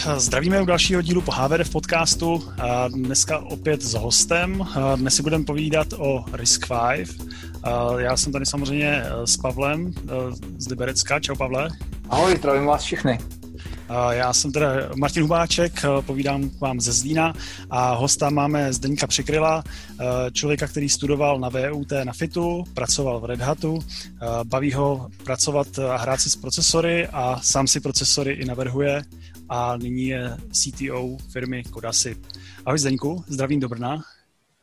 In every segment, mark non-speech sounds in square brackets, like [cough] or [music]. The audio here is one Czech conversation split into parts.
Zdravíme u dalšího dílu po HVD podcastu. Dneska opět s hostem. Dnes si budeme povídat o Risk 5. Já jsem tady samozřejmě s Pavlem z Liberecka. Čau Pavle. Ahoj, zdravím vás všechny. Já jsem teda Martin Hubáček, povídám vám ze Zlína a hosta máme Zdeňka Přikryla, člověka, který studoval na VUT na FITu, pracoval v Red Hatu, baví ho pracovat a hrát si s procesory a sám si procesory i navrhuje a nyní je CTO firmy Kodasy. Ahoj Zdeňku, zdravím do Brna.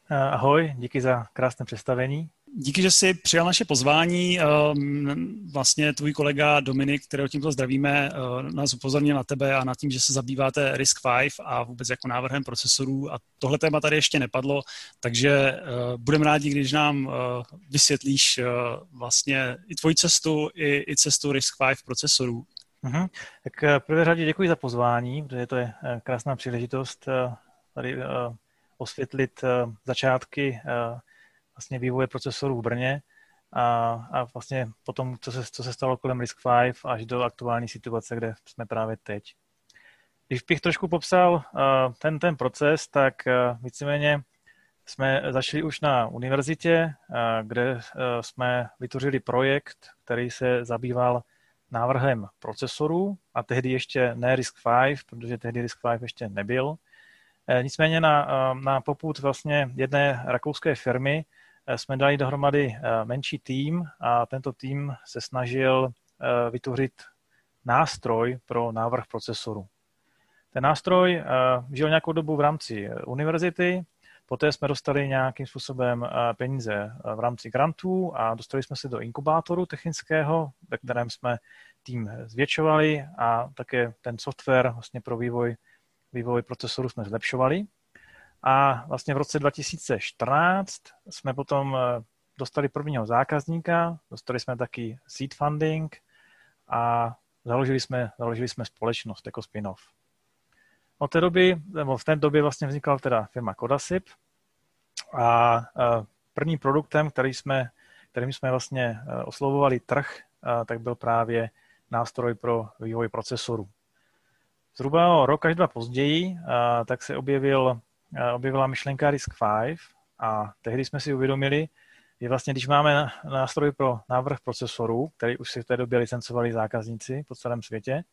Ahoj, díky za krásné představení. Díky, že jsi přijal naše pozvání. Ehm, vlastně tvůj kolega Dominik, kterého tímto zdravíme, eh, nás upozornil na tebe a na tím, že se zabýváte Risk 5 a vůbec jako návrhem procesorů a tohle téma tady ještě nepadlo, takže eh, budeme rádi, když nám eh, vysvětlíš vlastně i tvoji cestu, i, i cestu Risk 5 procesorů. Uh-huh. Tak prvé řadě děkuji za pozvání, protože to je krásná příležitost tady osvětlit začátky vlastně vývoje procesorů v Brně a, a vlastně potom, co se, co se stalo kolem RISC-V až do aktuální situace, kde jsme právě teď. Když bych trošku popsal ten, ten proces, tak víceméně jsme začali už na univerzitě, kde jsme vytvořili projekt, který se zabýval návrhem procesorů a tehdy ještě ne RISC-V, protože tehdy RISC-V ještě nebyl. Nicméně na, na poput vlastně jedné rakouské firmy Eh, jsme dali dohromady eh, menší tým a tento tým se snažil eh, vytvořit nástroj pro návrh procesoru. Ten nástroj žil nějakou dobu v rámci univerzity, poté jsme dostali nějakým způsobem peníze v rámci grantů a dostali jsme se do inkubátoru technického, ve kterém jsme tým zvětšovali a také ten software vlastně pro vývoj, vývoj procesoru jsme zlepšovali. A vlastně v roce 2014 jsme potom eh, dostali prvního zákazníka, dostali jsme taky seed funding a založili jsme, založili jsme společnost jako spin-off. Od té doby, nebo v té době vlastně vznikla teda firma Codasip a prvním produktem, který jsme, kterým jsme vlastně eh, oslovovali trh, tak byl právě nástroj pro vývoj procesorů. Zhruba o rok až dva později tak se objevil objevila myšlenka RISC-V a tehdy jsme si uvědomili, že vlastně když máme nástroj pro návrh procesorů, který už si v té době licencovali zákazníci po celém světě,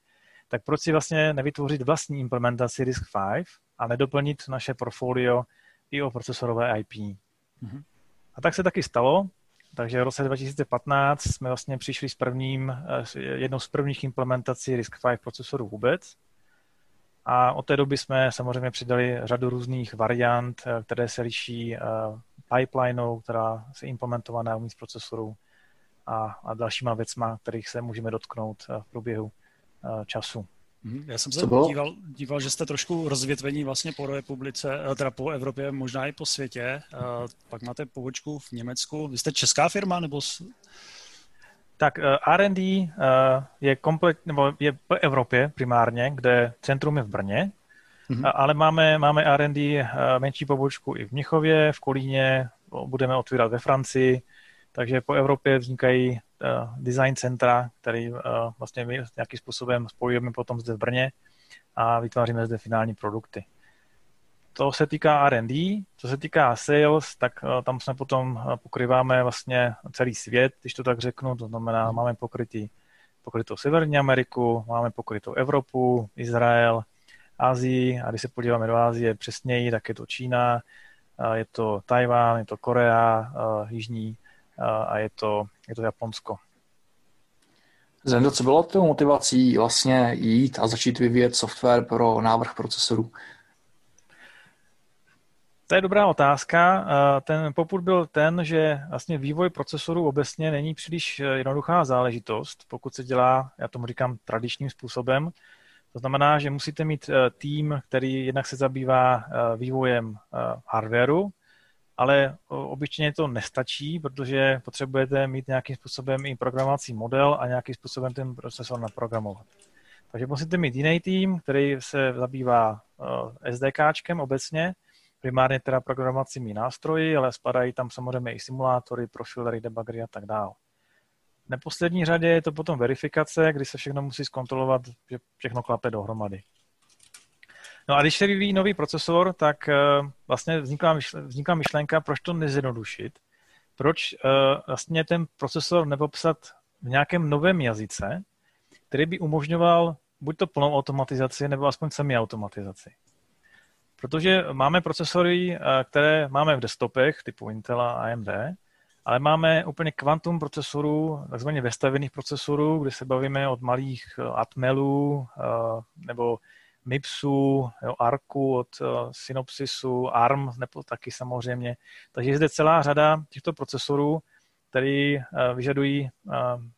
tak proč si vlastně nevytvořit vlastní implementaci RISC-V a nedoplnit naše portfolio i o procesorové IP. Mm-hmm. A tak se taky stalo, takže v roce 2015 jsme vlastně přišli s prvním, eh, jednou z prvních implementací RISC-V procesorů vůbec. A od té doby jsme samozřejmě přidali řadu různých variant, eh, které se liší eh, pipelineou, která se implementovaná uvnitř procesoru a, a dalšíma věcma, kterých se můžeme dotknout v průběhu času. Mhm, já jsem se díval, díval, že jste trošku rozvětvení vlastně po republice, teda po Evropě, možná i po světě. Pak máte pobočku v Německu. Vy jste česká firma nebo tak eh, R&D eh, je komplet, nebo je v Evropě primárně, kde centrum je v Brně, mm-hmm. ale máme, máme R&D eh, menší pobočku i v Mnichově, v Kolíně, budeme otvírat ve Francii, takže po Evropě vznikají design centra, který vlastně my nějakým způsobem spojujeme potom zde v Brně a vytváříme zde finální produkty. To se týká R&D, co se týká sales, tak uh, tam jsme potom pokryváme vlastně celý svět, když to tak řeknu, to znamená, hmm. máme pokrytý, pokrytou Severní Ameriku, máme pokrytou Evropu, Izrael, Asii. A když se podíváme do Asie přesněji, tak je to Čína, je to Tajván, je to Korea, Jižní a je to, je to Japonsko. Zendo, co bylo tou motivací vlastně jít a začít vyvíjet software pro návrh procesorů? To je dobrá otázka. Ten poput byl ten, že vlastně vývoj procesorů obecně není příliš eh, jednoduchá záležitost, pokud se dělá, já tomu říkám, tradičním způsobem. To znamená, že musíte mít eh, tým, který jednak se zabývá eh, vývojem hardwareu, ale obyčejně to nestačí, protože potřebujete mít nějakým způsobem i programovací model a nějakým způsobem ten procesor naprogramovat. Takže musíte mít jiný tým, který se zabývá SDKčkem obecně, primárně teda programovacími nástroji, ale spadají tam samozřejmě i simulátory, profilery, debuggery a tak dále. V neposlední řadě je to potom verifikace, kdy se všechno musí zkontrolovat, že všechno klape dohromady. No a když se vyvíjí nový procesor, tak uh, vlastně vznikla, vznikla myšlenka, proč to nezjednodušit, proč uh, vlastně ten procesor nepopsat v nějakém novém jazyce, který by umožňoval buď to plnou automatizaci, nebo aspoň semi-automatizaci. Protože máme procesory, které máme v desktopech typu Intel a AMD, ale máme úplně kvantum procesorů, takzvaně vestavěných procesorů, kde se bavíme od malých eh, Atmelů eh, nebo MIPSu, jo, ARCu od eh, Synopsisu, ARM nebo taky samozřejmě. Takže je zde celá řada těchto procesorů, které vyžadují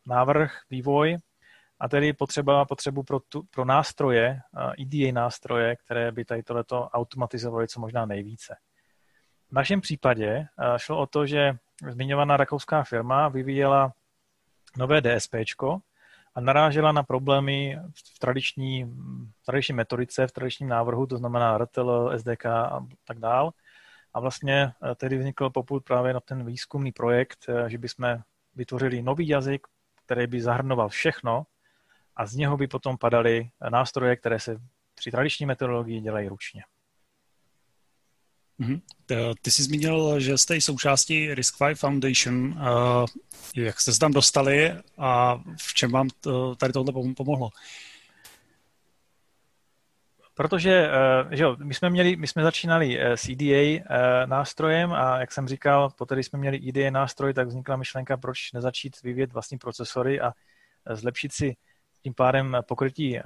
návrh, vývoj a tedy potřeba, potřebu pro, tu, pro nástroje, EDA nástroje, které by tady tohleto automatizovaly co možná nejvíce. V našem případě šlo o to, že zmiňovaná rakouská firma vyvíjela nové DSP a narážela na problémy v tradiční, v tradiční metodice, v tradičním návrhu, to znamená RTL, SDK a tak dál. A vlastně eh, tedy vznikl poput právě na ten výzkumný projekt, eh, že bychom vytvořili nový jazyk, který by zahrnoval všechno a z něho by potom padaly nástroje, které se při tradiční metodologii dělají ručně. Mm-hmm. Ty jsi zmínil, že jste součástí Risk5 Foundation. Jak jste se tam dostali a v čem vám to, tady tohle pomohlo? Protože že jo, my, jsme měli, my jsme začínali s EDA nástrojem a jak jsem říkal, poté, když jsme měli EDA nástroj, tak vznikla myšlenka, proč nezačít vyvíjet vlastní procesory a zlepšit si tím pádem pokrytí,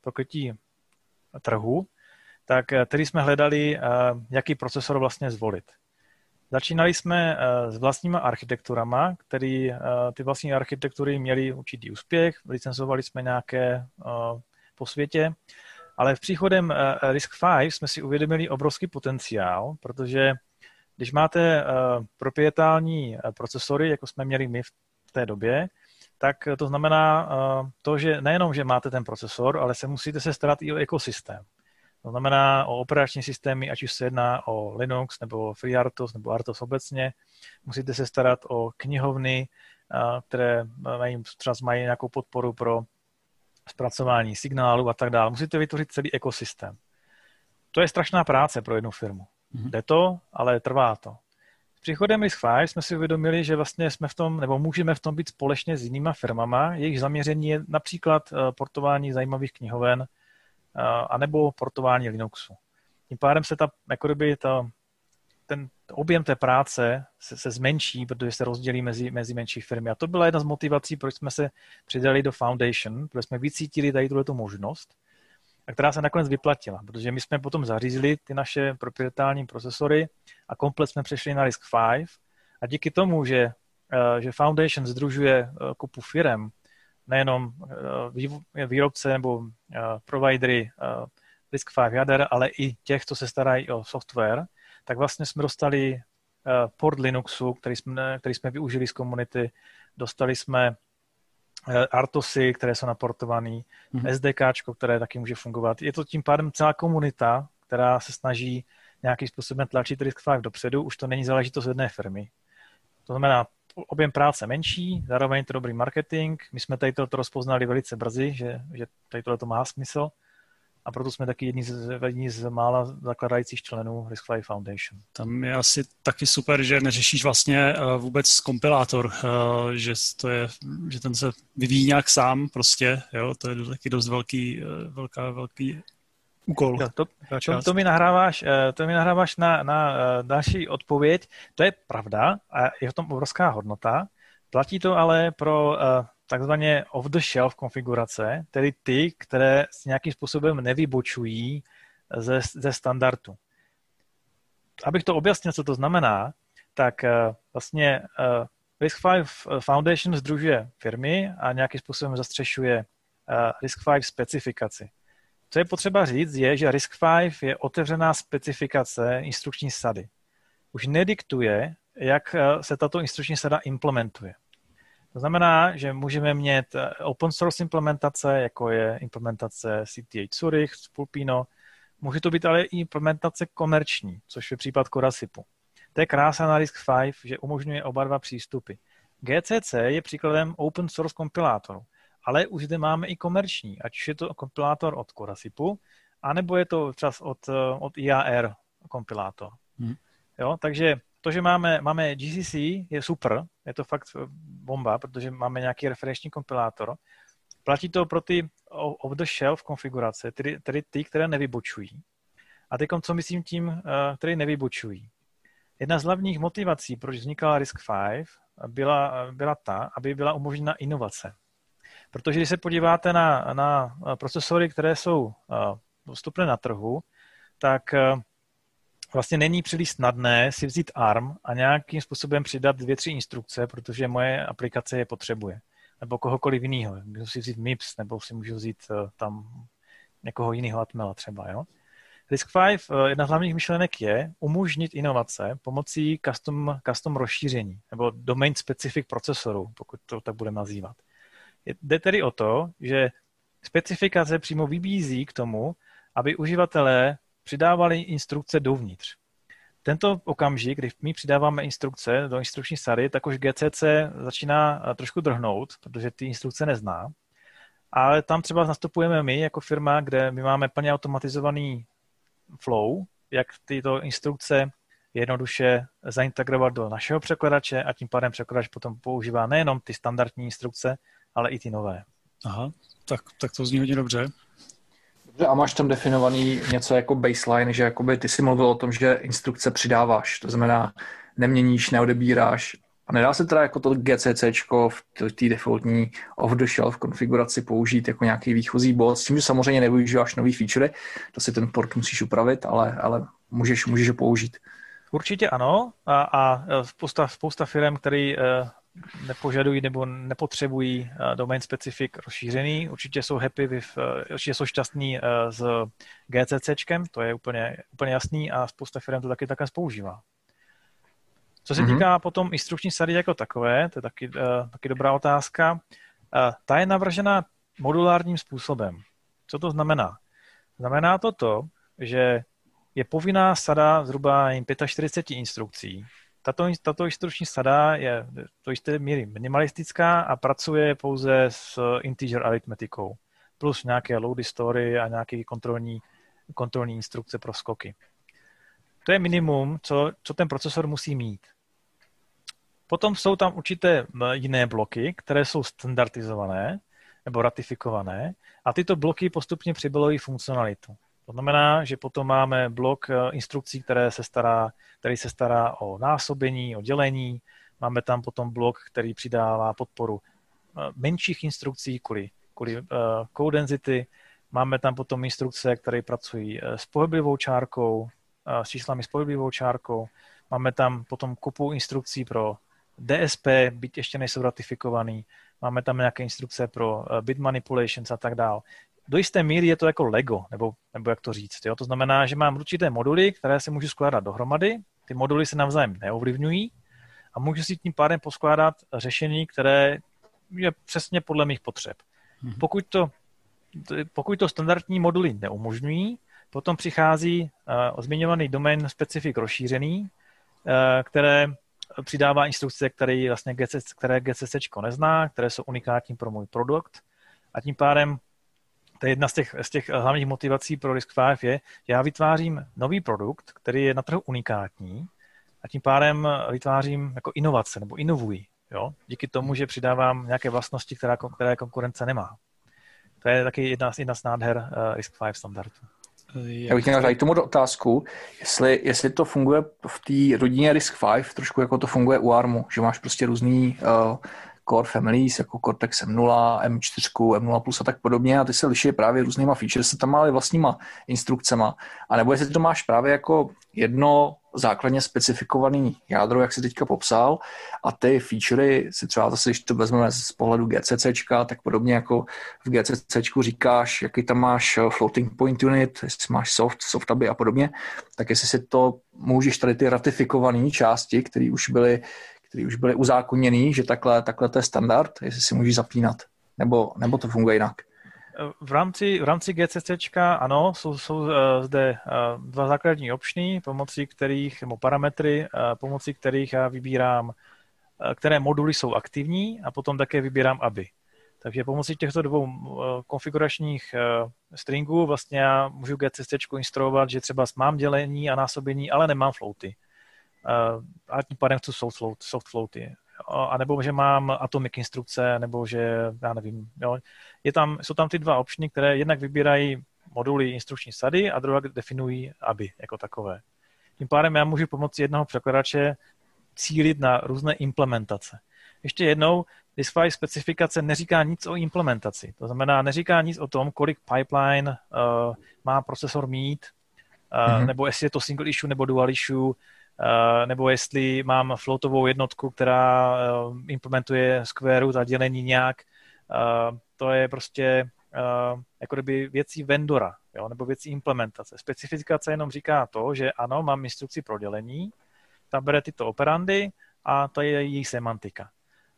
pokrytí trhu tak eh, tedy jsme hledali, eh, jaký procesor vlastně zvolit. Začínali jsme eh, s vlastníma architekturama, který ty vlastní architektury měly určitý úspěch, licencovali jsme nějaké po světě, ale v příchodem RISC-V jsme si uvědomili obrovský potenciál, protože když máte proprietální procesory, jako jsme měli my v té době, tak to znamená to, že nejenom, že máte ten procesor, ale se musíte se starat i o ekosystém. To znamená o operační systémy, ať už se jedná o Linux nebo FreeRTOS nebo RTOS obecně. Musíte se starat o knihovny, které mají, třeba mají nějakou podporu pro zpracování signálu a tak dále. Musíte vytvořit celý ekosystém. To je strašná práce pro jednu firmu. Mm-hmm. Jde to, ale trvá to. S příchodem RISC-V jsme si uvědomili, že vlastně jsme v tom, nebo můžeme v tom být společně s jinýma firmama. Jejich zaměření je například e, portování zajímavých knihoven, anebo portování Linuxu. Tím pádem se ta, jako kdyby ta, ten objem té práce se, se zmenší, protože se rozdělí mezi, mezi menší firmy. A to byla jedna z motivací, proč jsme se přidali do Foundation, protože jsme vycítili tady tuto možnost, a která se nakonec vyplatila, protože my jsme potom zařízli ty naše proprietární procesory a komplet jsme přešli na RISC-V a díky tomu, že, eh, že Foundation združuje eh, kupu firm, nejenom eh, výrobce nebo eh, providery RISC-V eh, jader, ale i těch, co se starají o software, tak vlastně jsme dostali port Linuxu, který jsme, který jsme využili z komunity, dostali jsme Artosy, které jsou naportované, mm-hmm. SDK, které taky může fungovat. Je to tím pádem celá komunita, která se snaží nějakým způsobem tlačit RISC-V dopředu, už to není záležitost jedné firmy. To znamená, objem práce menší, zároveň to dobrý marketing. My jsme tady to rozpoznali velice brzy, že, že tady tohle to má smysl a proto jsme taky jedni z, jedni z mála zakladajících členů RISC-V Foundation. Tam je asi taky super, že neřešíš vlastně eh, vůbec kompilátor, eh, že, to je, že ten se vyvíjí nějak sám prostě, jo, to je taky dost velký, eh, velká, velký úkol. Jo, to, to, to, mi nahráváš, eh, to mi nahráváš na, na eh, další odpověď. To je pravda a je v tom obrovská hodnota. Platí to ale pro eh, takzvaně off-the-shelf konfigurace, tedy ty, které s nějakým způsobem nevybočují ze, ze standardu. Abych to objasnil, co to znamená, tak vlastně RISC-V Foundation združuje firmy a nějakým způsobem zastřešuje RISC-V specifikaci. Co je potřeba říct, je, že RISC-V je otevřená specifikace instrukční sady. Už nediktuje, jak eh, se tato instrukční sada implementuje. To znamená, že můžeme mít eh, open source implementace, jako je implementace CTA Zurich, Pulpino, může to být ale i implementace komerční, což je případ Corasipu. To je krása na RISC-V, že umožňuje oba dva přístupy. GCC je příkladem open source kompilátoru ale už zde máme i komerční, ať už je to kompilátor od Corasipu, anebo je to čas od, od IAR kompilátor. Hmm. Jo, takže to, že máme, máme GCC, je super, je to fakt bomba, protože máme nějaký referenční kompilátor. Platí to pro ty off-the-shelf konfigurace, tedy, tedy ty, které nevybočují. A teď, co myslím tím, uh, které nevybočují? Jedna z hlavních motivací, proč vznikala RISC-V, byla, byla ta, aby byla umožněna inovace. Protože když se podíváte na, na procesory, které jsou uh, dostupné na trhu, tak uh, vlastně není příliš snadné si vzít ARM a nějakým způsobem přidat dvě, tři instrukce, protože moje aplikace je potřebuje. Nebo kohokoliv jiného. Můžu si vzít MIPS, nebo si můžu vzít tam někoho jiného Atmela třeba. Jo? RISC-V, uh, jedna z hlavních myšlenek je umožnit inovace pomocí custom, custom rozšíření, nebo domain specific procesorů, pokud to tak budeme nazývat. Jde tedy o to, že specifikace přímo vybízí k tomu, aby uživatelé přidávali instrukce dovnitř. Tento okamžik, kdy my přidáváme instrukce do instrukční sady, tak už GCC začíná eh, trošku drhnout, protože ty instrukce nezná. Ale tam třeba nastupujeme my jako firma, kde my máme plně automatizovaný flow, jak tyto instrukce jednoduše zaintegrovat do našeho překladače a tím pádem překladač potom používá nejenom ty standardní instrukce, ale i ty nové. Aha, tak, tak to zní hodně dobře. Dobře, a máš tam definovaný něco jako baseline, že jakoby ty si mluvil o tom, že instrukce přidáváš, to znamená neměníš, neodebíráš a nedá se teda jako to GCC v té defaultní off-the-shelf konfiguraci použít jako nějaký výchozí bod, s tím, že samozřejmě nevyužíváš nový feature, to si ten port musíš upravit, ale, ale můžeš, můžeš ho použít. Určitě ano a, a spousta, spousta firm, který uh, nepožadují nebo nepotřebují uh, domain specific rozšířený, určitě jsou happy with, uh, určitě jsou šťastní uh, s GCCčkem, to je úplně, úplně jasný a spousta firm to taky také používá. Co se mm-hmm. týká potom instrukční sady jako takové, to je taky, taky dobrá otázka, ta je navržena modulárním způsobem. Co to znamená? Znamená to to, že je povinná sada zhruba 45 instrukcí. Tato, tato instrukční sada je do jisté míry minimalistická a pracuje pouze s integer aritmetikou, plus nějaké loady story a nějaké kontrolní, kontrolní instrukce pro skoky. To je minimum, co, co ten procesor musí mít. Potom jsou tam určité jiné bloky, které jsou standardizované nebo ratifikované a tyto bloky postupně přibylují funkcionalitu. To znamená, že potom máme blok eh, instrukcí, které se stará, který se stará o násobení, o dělení. Máme tam potom blok, který přidává podporu eh, menších instrukcí kvůli, kvůli uh, code density. Máme tam potom instrukce, které pracují s pohyblivou čárkou, s číslami s pohyblivou čárkou. Máme tam potom kupu instrukcí pro DSP, byť ještě nejsou ratifikovaný. Máme tam nějaké instrukce pro bit manipulations a tak dále do jisté míry je to jako Lego, nebo, nebo jak to říct. Jo? To znamená, že mám určité moduly, které se můžu skládat dohromady, ty moduly se navzájem neovlivňují a můžu si tím pádem poskládat řešení, které je přesně podle mých potřeb. Mm-hmm. Pokud, to, pokud to standardní moduly neumožňují, potom přichází uh, zmiňovaný domain specific rozšířený, uh, které přidává instrukce, které vlastně GCC, které GCC nezná, které jsou unikátní pro můj produkt a tím pádem to je jedna z těch, z těch hlavních motivací pro Risk5 je, že já vytvářím nový produkt, který je na trhu unikátní a tím pádem vytvářím jako inovace nebo inovuji. Jo? Díky tomu, že přidávám nějaké vlastnosti, která, které konkurence nemá. To je taky jedna, jedna z nádher uh, Risk5 standardu. Já bych měl k tomu otázku, jestli, jestli to funguje v té rodině Risk5 trošku jako to funguje u ARMu, že máš prostě různý uh, core families, jako Cortex M0, M4, M0 Plus a tak podobně a ty se liší právě různýma features, se tam máli vlastníma instrukcema. A nebo jestli to máš právě jako jedno základně specifikovaný jádro, jak si teďka popsal, a ty featurey si třeba zase, když to vezmeme z pohledu GCC, tak podobně jako v GCC říkáš, jaký tam máš eh, floating point unit, jestli máš soft, softaby a podobně, tak jestli si to můžeš tady ty ratifikované části, které už byly který už byly uzákoněný, že takhle, takhle to je standard, jestli si můžeš zapínat, nebo, nebo to funguje jinak. V rámci, v rámci GCC ano, jsou, jsou uh, zde uh, dva základní opční, pomocí kterých, nebo parametry, uh, pomocí kterých já vybírám, které moduly jsou aktivní a potom také vybírám aby. Takže pomocí těchto dvou konfiguračních stringů vlastně já můžu GCC instruovat, že třeba mám dělení a násobení, ale nemám floaty. A tím pádem chci soft, float, soft floaty. A nebo že mám atomic instrukce, nebo že, já nevím, jo. Je tam, jsou tam ty dva optiony, které jednak vybírají moduly instrukční sady a druhá definují ABI jako takové. Tím pádem já můžu pomocí jednoho překladače cílit na různé implementace. Ještě jednou, DISC-V specifikace neříká nic o implementaci. To znamená, neříká nic o tom, kolik pipeline uh, má procesor mít, uh, mm-hmm. nebo jestli je to single issue nebo dual issue, nebo jestli mám floatovou jednotku, která uh, implementuje square a dělení nějak. Uh, to je prostě jako kdyby věcí vendora, jo, nebo věcí implementace. Specifikace jenom říká to, že ano, mám instrukci pro dělení, ta bere tyto operandy a to je její semantika.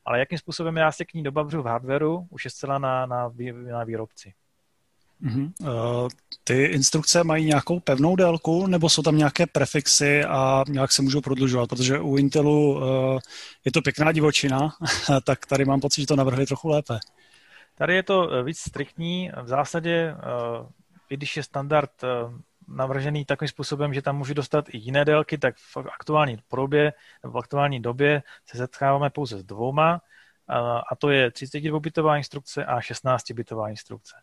Ale jakým způsobem já se k ní dobavřu v hardwareu, už je zcela na, na, na výrobci. Uh-huh. Uh, ty instrukce mají nějakou pevnou délku, nebo jsou tam nějaké prefixy a nějak se můžou prodlužovat? Protože u Intelu uh, je to pěkná divočina, [laughs] tak tady mám pocit, že to navrhli trochu lépe. Tady je to eh, víc striktní. V zásadě, i když je standard navržený takovým způsobem, že tam můžu dostat i jiné délky, tak v aktuální podobě nebo v aktuální době se setkáváme pouze s dvouma, a to je 32-bitová instrukce a 16-bitová instrukce.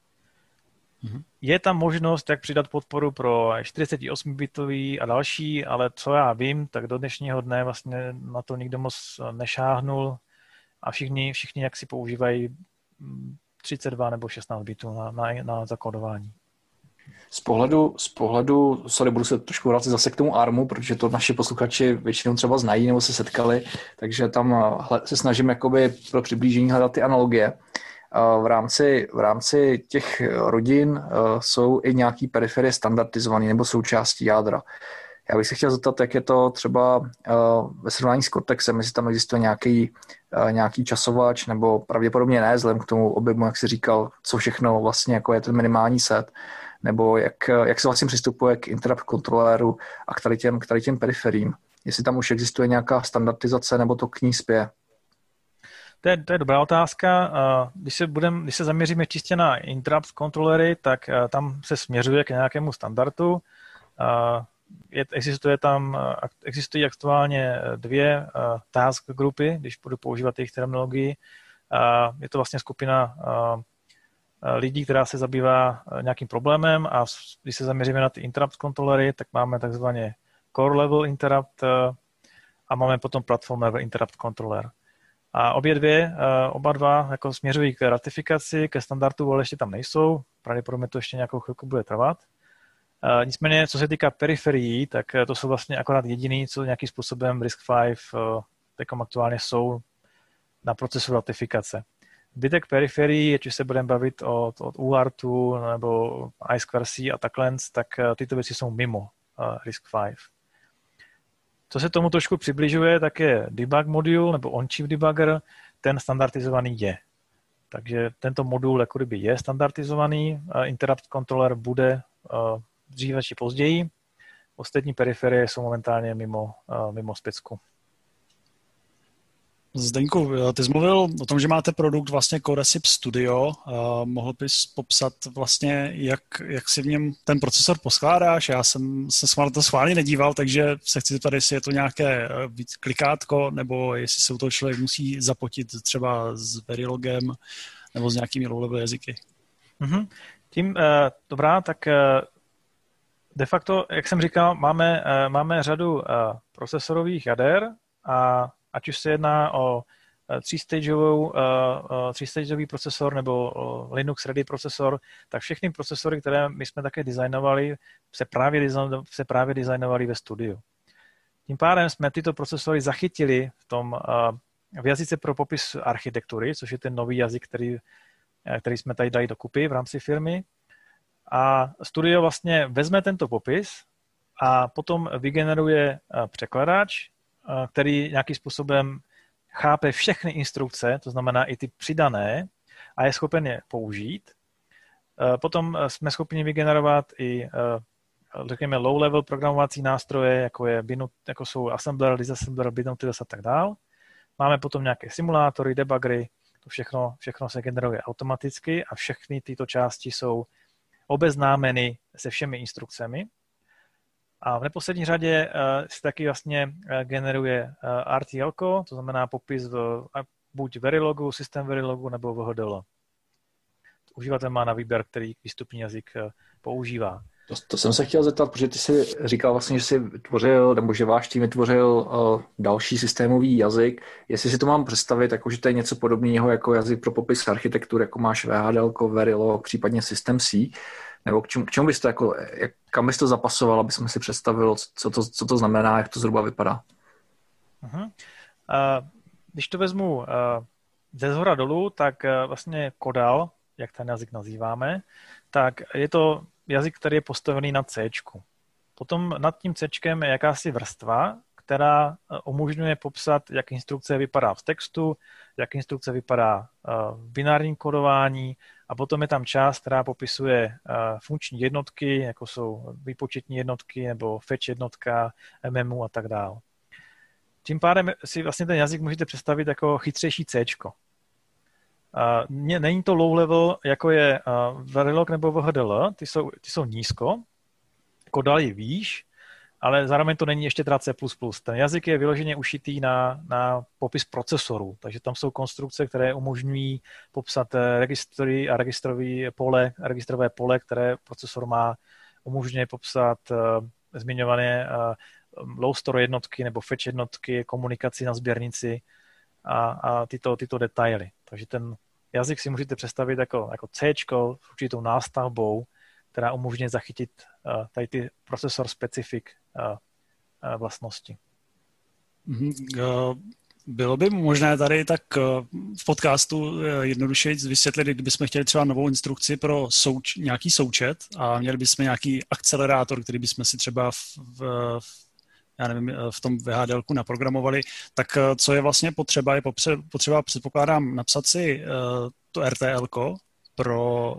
Mm-hmm. Je tam možnost, jak přidat podporu pro 48-bitový a další, ale co já vím, tak do dnešního dne vlastně na to nikdo moc nešáhnul a všichni, všichni jak si používají 32 nebo 16 bitů na, na, na zakodování. Z pohledu, z pohledu, sorry, budu se trošku vrátit zase k tomu ARMu, protože to naši posluchači většinou třeba znají nebo se setkali, takže tam eh, se snažím jakoby pro přiblížení hledat ty analogie. Eh, v rámci, v rámci těch rodin eh, jsou i nějaký periferie standardizované nebo součástí jádra. Já bych se chtěl zeptat, jak je to třeba ve srovnání s Cortexem, jestli tam existuje nějaký, nějaký časovač, nebo pravděpodobně ne, vzhledem k tomu objemu, jak si říkal, co všechno vlastně jako je ten minimální set nebo jak, jak se vlastně přistupuje k interrupt kontroléru a k tady těm, k tady těm periferím. Jestli tam už existuje nějaká standardizace, nebo to k ní spěje. To je, to je dobrá otázka. Když se, budem, když se zaměříme čistě na interrupt kontrolery, tak tam se směřuje k nějakému standardu. Je, existuje tam, existují aktuálně dvě task grupy, když budu používat jejich terminologii. Je to vlastně skupina Eh, lidí, která se zabývá eh, nějakým problémem a když se zaměříme na ty interrupt kontrolery, tak máme takzvaně core level interrupt eh, a máme potom platform level interrupt controller. A obě dvě, oba dva jako směřují k ratifikaci, ke standardu, ale ještě tam nejsou. Pravděpodobně to ještě nějakou chvilku bude trvat. Nicméně, co se týká periferií, tak to jsou vlastně akorát jediný, co nějakým způsobem RISC-V takom aktuálně jsou na procesu ratifikace. Zbytek periferií, ať už se budeme bavit o, UARTu nebo iSquaresy a takhle, tak eh, tyto věci jsou mimo uh, RISC-V. Co se tomu trošku přibližuje, tak je debug modul nebo on-chip debugger, ten standardizovaný je. Takže tento modul jako kdyby je standardizovaný, interrupt controller bude dříve či později. Ostatní periferie jsou momentálně mimo, mimo specku. Zdeňku, ty jsi mluvil o tom, že máte produkt vlastně CoreSip Studio. Mohl bys popsat vlastně, jak, jak si v něm ten procesor poskládáš? Já jsem se s to schválně nedíval, takže se chci zeptat, jestli je to nějaké eh, klikátko, nebo jestli se u toho člověk musí zapotit třeba s Verilogem nebo s nějakými low-level jazyky. Mm-hmm. Tím, uh, dobrá, tak uh, de facto, jak jsem říkal, máme, uh, máme řadu uh, procesorových jader a ať už se jedná o eh, třístageovou, uh, třístageový procesor nebo Linux Ready procesor, tak všechny procesory, které my jsme také designovali, se právě, se právě designovali ve studiu. Tím pádem jsme tyto procesory zachytili v tom v jazyce pro popis architektury, což je ten nový jazyk, který, který jsme tady dali dokupy v rámci firmy. A studio vlastně vezme tento popis a potom vygeneruje překladač, Eh, který nějakým způsobem chápe všechny instrukce, to znamená i ty přidané, a je schopen je použít. Eh, potom eh, jsme schopni vygenerovat i řekněme low-level programovací nástroje, jako, je, jako jsou assembler, disassembler, binutils a tak dále. Máme potom nějaké simulátory, debuggery, To všechno, všechno se generuje automaticky a všechny tyto části jsou obeznámeny se všemi instrukcemi. A v neposlední řadě se taky vlastně generuje RTL, to znamená popis v, buď Verilogu, systém Verilogu nebo VHDL. Uživatel má na výběr, který výstupní jazyk používá. To, to jsem se chtěl zeptat, protože ty jsi říkal vlastně, že jsi vytvořil, nebo že váš tým vytvořil uh, další systémový jazyk. Jestli si to mám představit, jako že to je něco podobného jako jazyk pro popis architektur, jako máš VHDL, Verilog, případně systém C, nebo k čemu, k čemu bys to jako, jak, kam bys to zapasoval, aby jsme si představil, co to, co to znamená, jak to zhruba vypadá? Uh-huh. Uh, když to vezmu uh, ze zhora dolů, tak uh, vlastně Kodal, jak ten jazyk nazýváme, tak je to jazyk, který je postavený na C. Potom nad tím C je jakási vrstva, která umožňuje popsat, jak instrukce vypadá v textu, jak instrukce vypadá v binárním kodování a potom je tam část, která popisuje eh, funkční jednotky, jako jsou výpočetní jednotky nebo fetch jednotka, MMU a tak dále. Tím pádem si vlastně ten jazyk můžete představit jako chytřejší C. Uh, není to low level, jako je uh, Verilog nebo VHDL, ty jsou, ty jsou nízko, Kodal je výš, ale zároveň to není ještě teda C++. Ten jazyk je vyloženě ušitý na, na popis procesorů, takže tam jsou konstrukce, které umožňují popsat eh, registry a registrový pole, registrové pole, které procesor má, umožňuje popsat uh, zmiňované uh, low store jednotky nebo fetch jednotky, komunikaci na sběrnici a, a tyto, tyto detaily. Takže ten jazyk si můžete představit jako, jako C s určitou nástavbou, která umožňuje zachytit uh, tady ty procesor specifik vlastnosti. Mm-hmm. Bylo by možné tady tak v podcastu jednoduše vysvětlit, kdybychom chtěli třeba novou instrukci pro souč, nějaký součet a měli bychom nějaký akcelerátor, který bychom si třeba v, v, já nevím, eh, v tom VHDL naprogramovali, tak eh, co je vlastně potřeba, je potřeba, předpokládám, napsat si eh, to RTL pro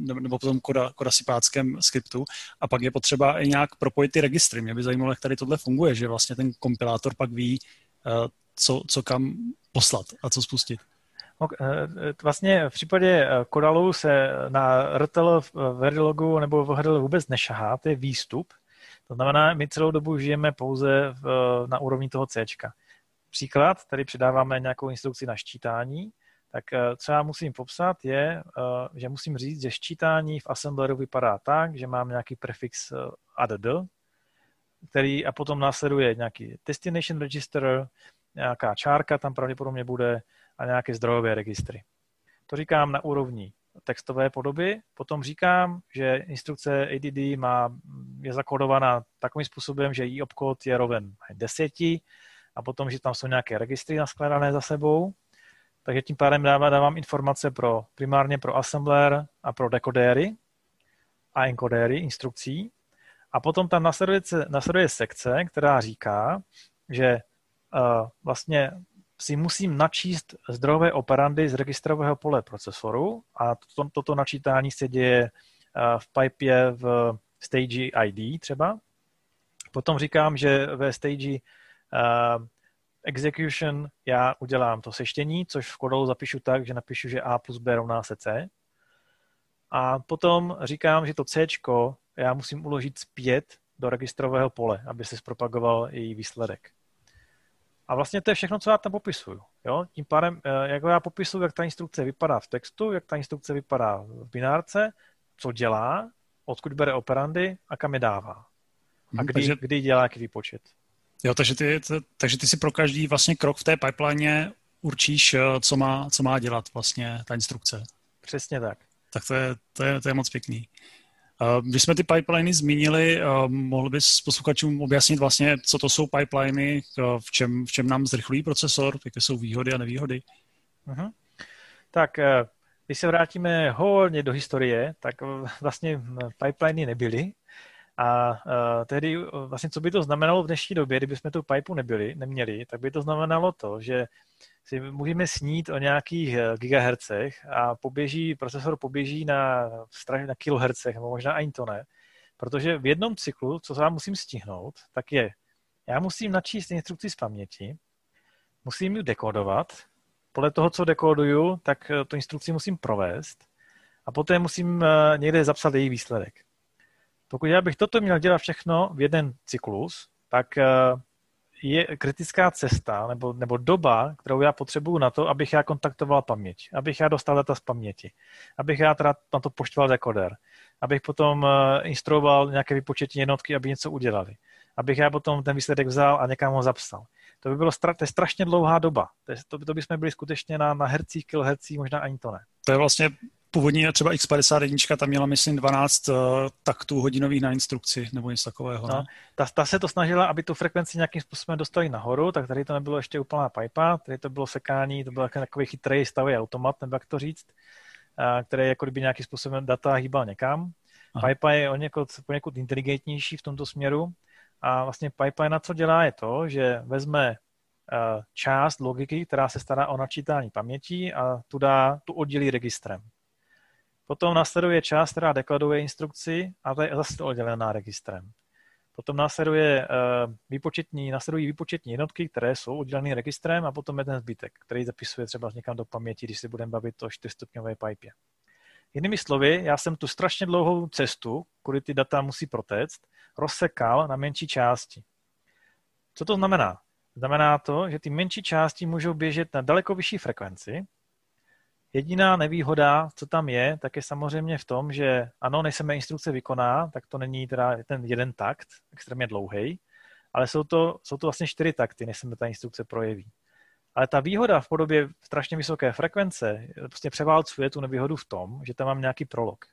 nebo potom koda, kodasipáckém skriptu a pak je potřeba i nějak propojit ty registry. Mě by zajímalo, jak tady tohle funguje, že vlastně ten kompilátor pak ví, co, co kam poslat a co spustit. Vlastně v případě Kodalu se na RTL v Verilogu nebo v HDL vůbec nešahá, to je výstup, to znamená, my celou dobu žijeme pouze v, na úrovni toho C. Příklad, tady přidáváme nějakou instrukci na ščítání, tak eh, co já musím popsat je, eh, že musím říct, že ščítání v assembleru vypadá tak, že mám nějaký prefix eh, add, který a potom následuje nějaký destination register, nějaká čárka tam pravděpodobně bude a nějaké zdrojové registry. To říkám na úrovni textové podoby. Potom říkám, že instrukce ADD má, je zakodovaná takovým způsobem, že její obkód je roven 10 a potom, že tam jsou nějaké registry naskládané za sebou. Takže tím pádem dávám, dávám informace pro, primárně pro assembler a pro dekodéry a encodéry instrukcí. A potom tam nasleduje, nasleduje sekce, která říká, že uh, vlastně si musím načíst zdrojové operandy z registrového pole procesoru a to, toto načítání se děje eh, v pipe v stage ID třeba. Potom říkám, že ve stage uh, execution já udělám to seštění, což v kodolu zapíšu tak, že napíšu, že A plus B rovná se C. A potom říkám, že to C já musím uložit zpět do registrového pole, aby se zpropagoval její výsledek. A vlastně to je všechno, co já tam popisuju. Jo? Tím pádem, eh, jako já popisuju, jak ta instrukce vypadá v textu, jak ta instrukce vypadá v binárce, co dělá, odkud bere operandy a kam je dává. A mhm, kdy, takže, kdy dělá jaký výpočet. Jo, takže ty, takže ty si pro každý vlastně krok v té pipeline určíš, eh, co má, co má dělat vlastně ta instrukce. Přesně tak. Tak to je, to je, to je moc pěkný. Když jsme ty pipeliny zmínili, mohl bys posluchačům objasnit vlastně, co to jsou pipeliny, v čem, v čem nám zrychlují procesor, jaké jsou výhody a nevýhody? Uh-huh. Tak eh, když se vrátíme hodně do historie, tak eh, vlastně pipeliny nebyly. A uh, tehdy vlastně, co by to znamenalo v dnešní době, kdyby jsme tu pipu nebyli, neměli, tak by to znamenalo to, že si můžeme snít o nějakých eh, gigahercech a poběží, procesor poběží na, na kilohercech, nebo možná ani to ne, protože v jednom cyklu, co já musím stihnout, tak je, já musím načíst instrukci z paměti, musím ji dekodovat, podle toho, co dekóduju, tak tu instrukci musím provést a poté musím někde zapsat její výsledek. Pokud já bych toto měl dělat všechno v jeden cyklus, tak je kritická cesta nebo, nebo doba, kterou já potřebuju na to, abych já kontaktoval paměť, abych já dostal data z paměti, abych já teda na to poštoval dekoder, abych potom uh, instruoval nějaké vypočetní jednotky, aby něco udělali, abych já potom ten výsledek vzal a někam ho zapsal. To by bylo stra- to je strašně dlouhá doba. To, je, to, to bychom byli skutečně na, na hercích, kilohercích, možná ani to ne. To je vlastně původně třeba X51 tam měla, myslím, 12 uh, eh, taktů hodinových na instrukci nebo něco takového. No, ta, ta, se to snažila, aby tu frekvenci nějakým způsobem dostali nahoru, tak tady to nebylo ještě úplná pipa, tady to bylo sekání, to byl takový chytrý stavý automat, nebo jak to říct, uh, který jako kdyby nějakým způsobem data hýbal někam. Aha. Pipa je o někud, poněkud inteligentnější v tomto směru a vlastně pipeline co dělá je to, že vezme uh, část logiky, která se stará o načítání paměti a tu, dá, tu oddělí registrem. Potom následuje část, která dekladuje instrukci a ta je zase oddělená registrem. Potom následuje uh, výpočetní, následují výpočetní jednotky, které jsou oddělené registrem a potom je ten zbytek, který zapisuje třeba někam do paměti, když si budeme bavit o čtyřstupňové pipe. Jinými slovy, já jsem tu strašně dlouhou cestu, kudy ty data musí protéct, rozsekal na menší části. Co to znamená? Znamená to, že ty menší části můžou běžet na daleko vyšší frekvenci, Jediná nevýhoda, co tam je, tak je samozřejmě v tom, že ano, než se mé instrukce vykoná, tak to není teda ten jeden takt, extrémně dlouhý, ale jsou to, jsou to vlastně čtyři takty, než se mi ta instrukce projeví. Ale ta výhoda v podobě strašně vysoké frekvence prostě převálcuje tu nevýhodu v tom, že tam mám nějaký prolog.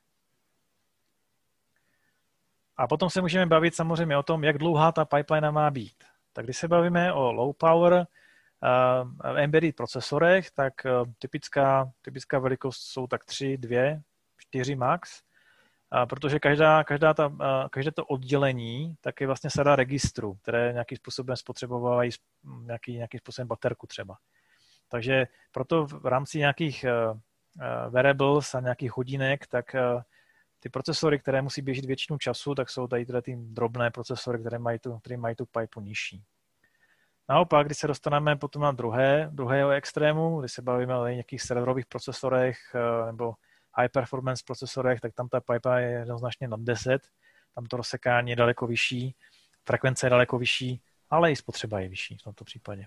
A potom se můžeme bavit samozřejmě o tom, jak dlouhá ta pipeline má být. Tak když se bavíme o low power, embedded procesorech, tak uh, typická, typická velikost jsou tak 3, 2, 4 max, protože každá, každá ta, uh, každé to oddělení tak je vlastně sada registru, které nějakým způsobem spotřebovávají nějaký, nějakým způsobem baterku třeba. Takže proto v rámci nějakých variables a nějakých hodinek, tak ty procesory, které musí běžet většinu času, tak jsou tady ty drobné procesory, které mají tu, které mají tu pipu nižší. Naopak, když se dostaneme potom na druhé, druhého extrému, když se bavíme o nějakých serverových procesorech eh, nebo high performance procesorech, tak tam ta pipe je jednoznačně nad 10, tam to rozsekání je daleko vyšší, frekvence je daleko vyšší, ale i spotřeba je vyšší v tomto případě.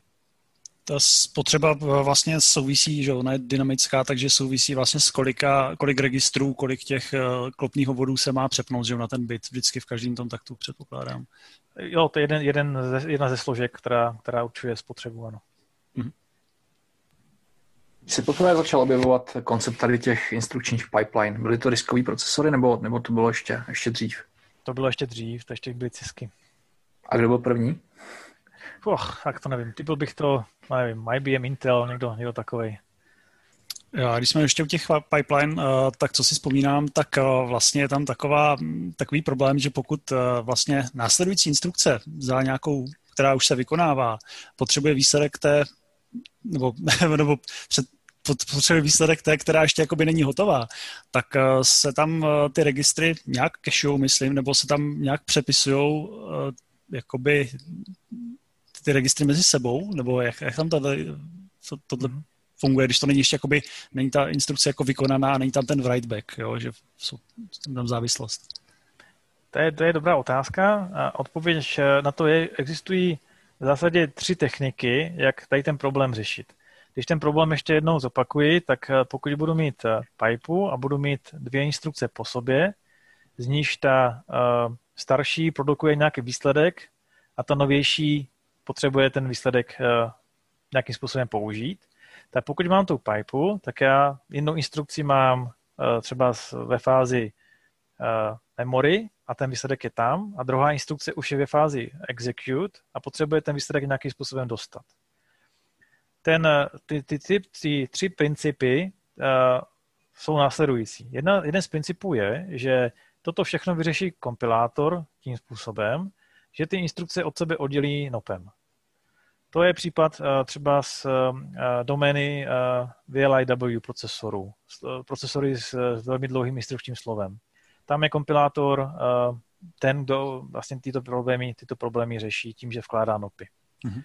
Ta spotřeba vlastně souvisí, že ona je dynamická, takže souvisí vlastně s kolika, kolik registrů, kolik těch eh, klopných obvodů se má přepnout že na ten bit vždycky v každém tom taktu předpokládám. Jo, to je jeden, jeden ze, jedna ze složek, která, která určuje spotřebu, ano. Mm-hmm. se poprvé začal objevovat koncept tady těch instrukčních pipeline, byly to diskové procesory, nebo, nebo to bylo ještě, ještě dřív? To bylo ještě dřív, to ještě byly cisky. A kdo byl první? Och, tak to nevím. Typil bych to, nevím, IBM, Intel, někdo, někdo takový. Já, když jsme ještě u těch pipeline, eh, tak co si vzpomínám, tak eh, vlastně je tam taková, takový problém, že pokud eh, vlastně následující instrukce za nějakou, která už se vykonává, potřebuje výsledek té, nebo, [laughs] nebo před, potřebuje výsledek té, která ještě jakoby není hotová, tak se tam ty registry nějak cachujou, myslím, nebo se tam nějak přepisují jakoby ty registry mezi sebou, nebo jak, jak tam tohle, to, tohle mm funguje, když to není ještě jakoby, není ta instrukce jako vykonaná, není tam ten write back, jo, že jsou tam závislost. To je, to je dobrá otázka. A odpověď na to je, existují v zásadě tři techniky, jak tady ten problém řešit. Když ten problém ještě jednou zopakuji, tak eh, pokud budu mít eh, pipu a budu mít dvě instrukce po sobě, z níž ta uh, starší produkuje nějaký výsledek a ta novější potřebuje ten výsledek nějakým způsobem použít, tak pokud mám tu pipu, tak já jednu instrukci mám uh, třeba ve fázi uh, memory a ten výsledek je tam a druhá instrukce už je ve fázi execute a potřebuje ten výsledek nějakým způsobem dostat. Ten, eh, ty, ty, ty, ty tři principy uh, jsou následující. Jedna, jeden z principů je, že toto všechno vyřeší kompilátor tím způsobem, že ty instrukce od sebe oddělí nopem. To je případ uh, třeba z uh, domény uh, VLIW procesorů, procesory s, velmi dlouhým instrukčním slovem. Tam je kompilátor ten, kdo vlastně tyto problémy, tyto problémy řeší tím, že vkládá nopy. Mm-hmm.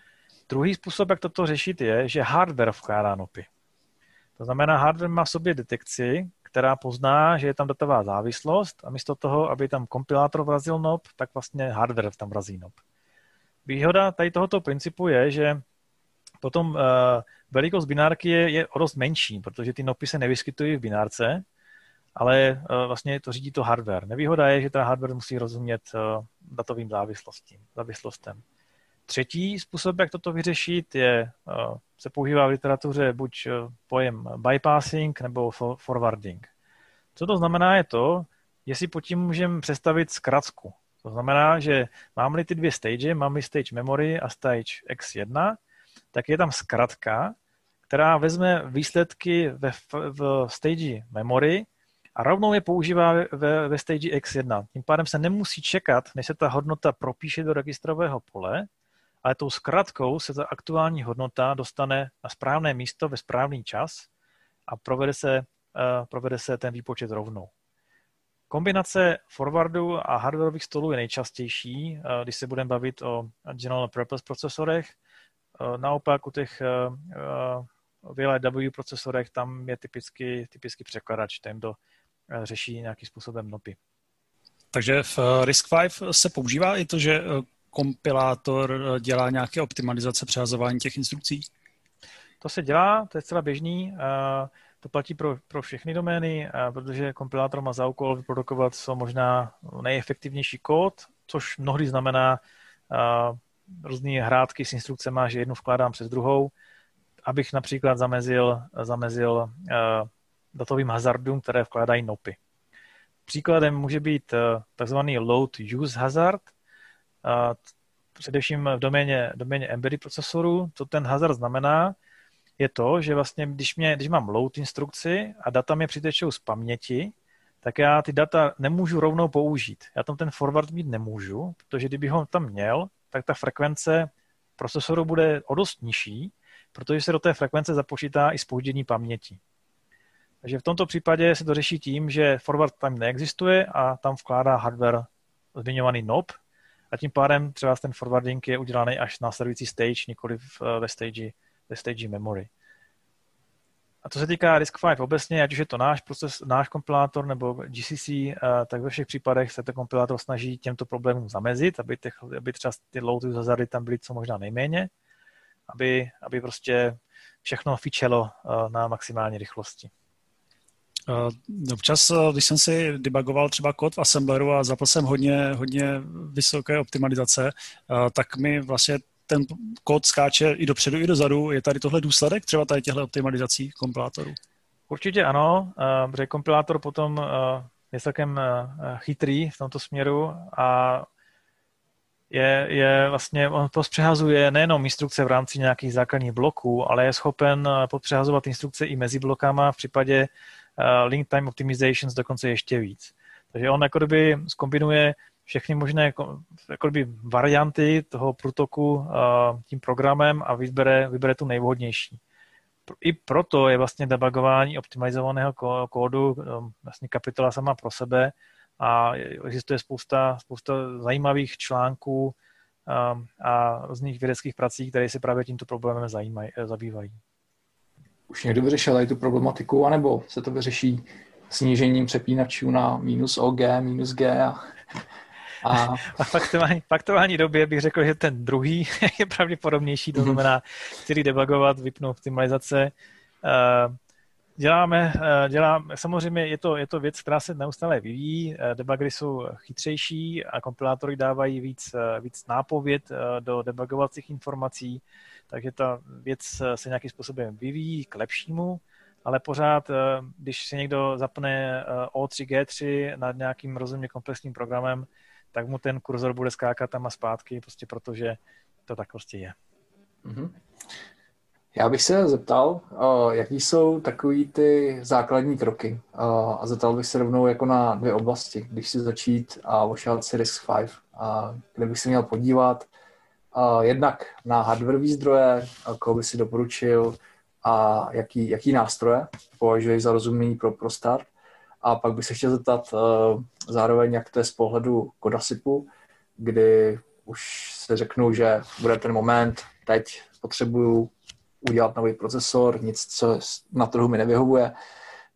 Druhý způsob, jak toto řešit, je, že hardware vkládá nopy. To znamená, hardware má v sobě detekci, která pozná, že je tam datová závislost a místo toho, aby tam kompilátor vrazil NOP, tak vlastně hardware tam vrazí NOP. Výhoda tady tohoto principu je, že potom uh, velikost binárky je, je o dost menší, protože ty NOPy se nevyskytují v binárce, ale uh, vlastně to řídí to hardware. Nevýhoda je, že ten hardware musí rozumět uh, datovým závislostím, závislostem. Třetí způsob, jak toto vyřešit, je, se používá v literatuře buď pojem bypassing nebo forwarding. Co to znamená je to, jestli pod tím můžeme představit zkratku. To znamená, že mám-li ty dvě stage, mám-li stage memory a stage x1, tak je tam zkratka, která vezme výsledky ve, v stage memory a rovnou je používá ve, ve stage x1. Tím pádem se nemusí čekat, než se ta hodnota propíše do registrového pole, ale tou zkratkou se ta aktuální hodnota dostane na správné místo ve správný čas a provede se, uh, provede se ten výpočet rovnou. Kombinace forwardu a hardwareových stolů je nejčastější, uh, když se budeme bavit o general purpose procesorech. Uh, naopak u těch VLW procesorech tam je typicky, typicky překladač, ten, kdo řeší nějakým způsobem NOPy. Takže v RISC-V se používá i to, že kompilátor eh, dělá nějaké optimalizace přehazování těch instrukcí? To se dělá, to je zcela běžný. To platí pro, pro všechny domény, protože kompilátor má za úkol vyprodukovat co možná nejefektivnější kód, což mnohdy znamená různé hrátky s instrukcemi, že jednu vkládám přes druhou, abych například zamezil, zamezil datovým hazardům, které vkládají NOPy. Příkladem může být takzvaný load use hazard, především v doméně, doméně embedded procesoru, co ten hazard znamená, je to, že vlastně, když, mě, když mám load instrukci a data mě přitečou z paměti, tak já ty data nemůžu rovnou použít. Já tam ten forward mít nemůžu, protože kdybych ho tam měl, tak ta frekvence procesoru bude o dost nižší, protože se do té frekvence započítá i spoždění paměti. Takže v tomto případě se to řeší tím, že forward tam neexistuje a tam vkládá hardware zmiňovaný NOP, a tím pádem třeba ten forwarding je udělaný až následující stage, nikoli eh, ve stage, ve stage memory. A co se týká RISC-V obecně, ať už je to náš proces, náš kompilátor nebo GCC, tak ve všech případech se ten kompilátor snaží těmto problémům zamezit, aby, těch, aby třeba ty load hazardy tam byly co možná nejméně, aby, aby prostě všechno fičelo na maximální rychlosti. Občas, když jsem si debugoval třeba kód v Assembleru a zapl jsem hodně, hodně vysoké optimalizace, tak mi vlastně ten kód skáče i dopředu, i dozadu. Je tady tohle důsledek třeba tady těchto optimalizací kompilátorů? Určitě ano, protože kompilátor potom je celkem chytrý v tomto směru a je, je vlastně, on přehazuje nejenom instrukce v rámci nějakých základních bloků, ale je schopen podpřehazovat instrukce i mezi blokama v případě link time optimizations dokonce ještě víc. Takže on jako kdyby zkombinuje všechny možné jako, jako kdyby varianty toho průtoku uh, tím programem a vybere, vybere tu nejvhodnější. I proto je vlastně debugování optimalizovaného kódu um, vlastně kapitola sama pro sebe a existuje spousta, spousta zajímavých článků um, a různých vědeckých prací, které se právě tímto problémem zajímají, zabývají už někdo vyřešil tu problematiku, anebo se to vyřeší snížením přepínačů na minus OG, minus G a, a... v, aktuální, v aktuální době bych řekl, že ten druhý [laughs] je pravděpodobnější, to mhm. znamená, který debugovat, vypnout optimalizace. Eh, děláme, eh, děláme, samozřejmě je to, je to věc, která se neustále vyvíjí, eh, debuggery jsou chytřejší a kompilátory dávají víc, víc nápověd do debugovacích informací, takže ta věc se nějakým způsobem vyvíjí k lepšímu, ale pořád, když se někdo zapne O3, eh, G3 nad nějakým rozumně komplexním programem, tak mu ten kurzor bude skákat tam a zpátky, prostě protože to tak prostě je. Mm-hmm. Já bych se zeptal, eh, jaký jsou takový ty základní kroky a zeptal bych se rovnou jako na dvě oblasti, když si začít a ošát si RISC-V, kde bych se měl podívat, jednak na hardwareové zdroje, koho by si doporučil a jaký, jaký nástroje považuješ za rozumný pro, pro start. A pak bych se chtěl zeptat uh, zároveň, jak to je z pohledu Kodasipu, kdy už se řeknu, že bude ten moment, teď potřebuju udělat nový procesor, nic, co na trhu mi nevyhovuje,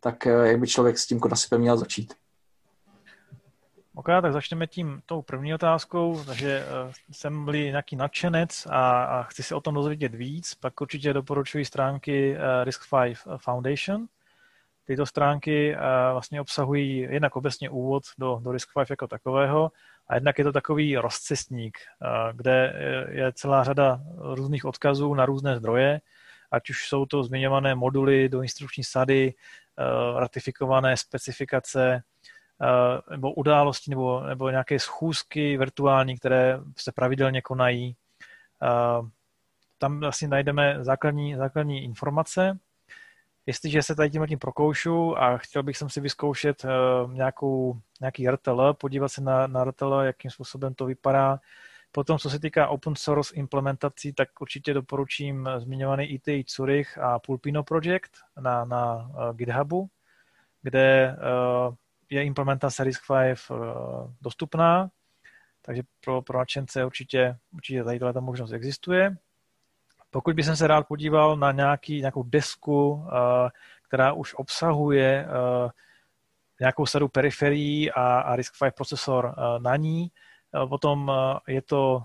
tak jak by člověk s tím kodasipem měl začít? Ok, tak začneme tím tou první otázkou. Takže uh, jsem byl nějaký nadšenec a, a chci se o tom dozvědět víc, pak určitě doporučuji stránky uh, Risk5 Foundation. Tyto stránky uh, vlastně obsahují jednak obecně úvod do, do Risk5 jako takového a jednak je to takový rozcestník, uh, kde je celá řada různých odkazů na různé zdroje, ať už jsou to zmiňované moduly do instrukční sady, ratifikované specifikace, Eh, nebo události nebo, nebo nějaké schůzky virtuální, které se pravidelně konají. Eh, tam vlastně najdeme základní, základní informace. Jestliže se tady tím tím prokoušu a chtěl bych si vyzkoušet eh, nějakou, nějaký RTL, podívat se na, na RTL, jakým způsobem to vypadá. Potom, co se týká open source implementací, tak určitě doporučím zmiňovaný ITI Zurich a Pulpino Project na, na GitHubu, kde je implementace RISC-V eh, dostupná, takže pro, pro nadšence určitě, určitě tady ta možnost existuje. Pokud bych se rád podíval na nějaký, nějakou desku, eh, která už obsahuje eh, nějakou sadu periferií a, a RISC-V procesor na ní, Potom je to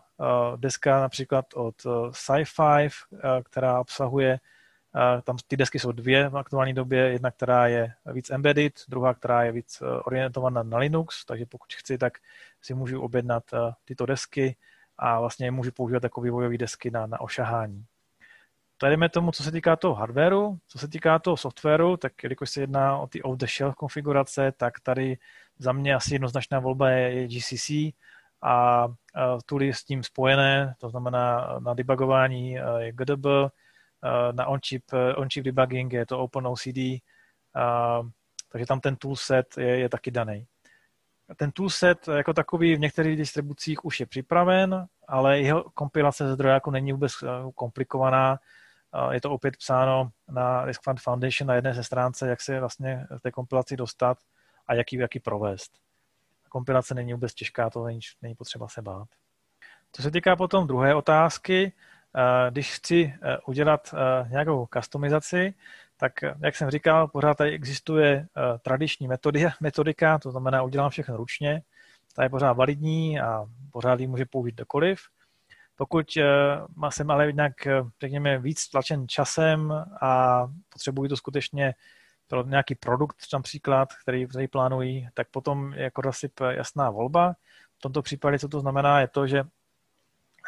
deska například od Sci-Fi, která obsahuje tam ty desky jsou dvě v aktuální době, jedna, která je víc embedded, druhá, která je víc eh, orientovaná na Linux, takže pokud chci, tak si můžu objednat eh, tyto desky a vlastně můžu používat jako vývojové desky na, na ošahání. Tady jdeme tomu, co se týká toho hardwareu. Co se týká toho softwaru, tak jelikož se jedná o ty off-the-shelf konfigurace, tak tady za mě asi jednoznačná volba je, GCC a, tooly s tím spojené, to znamená na debugování je GDB, Eh, na on-chip, on-chip debugging, je to OpenOCD, takže tam ten toolset je, je taky daný. Ten toolset jako takový v některých distribucích už je připraven, ale jeho kompilace zdrojáku není vůbec komplikovaná. Je to opět psáno na Risk Fund Foundation na jedné ze stránce, jak se vlastně té kompilaci dostat a jak ji, jak ji provést. Kompilace není vůbec těžká, to není, není potřeba se bát. Co se týká potom druhé otázky, když chci eh, udělat eh, nějakou customizaci, tak, eh, jak jsem říkal, pořád tady existuje tradiční metody, [laughs] metodika, to znamená, udělám všechno ručně, ta je pořád validní a pořád ji může použít kdokoliv. Pokud jsem ale nějak, řekněme, víc tlačen časem a potřebuji to skutečně pro nějaký produkt například, který, který plánují, tak potom je Codasyp jasná volba. V tomto případě, co to znamená, je to, že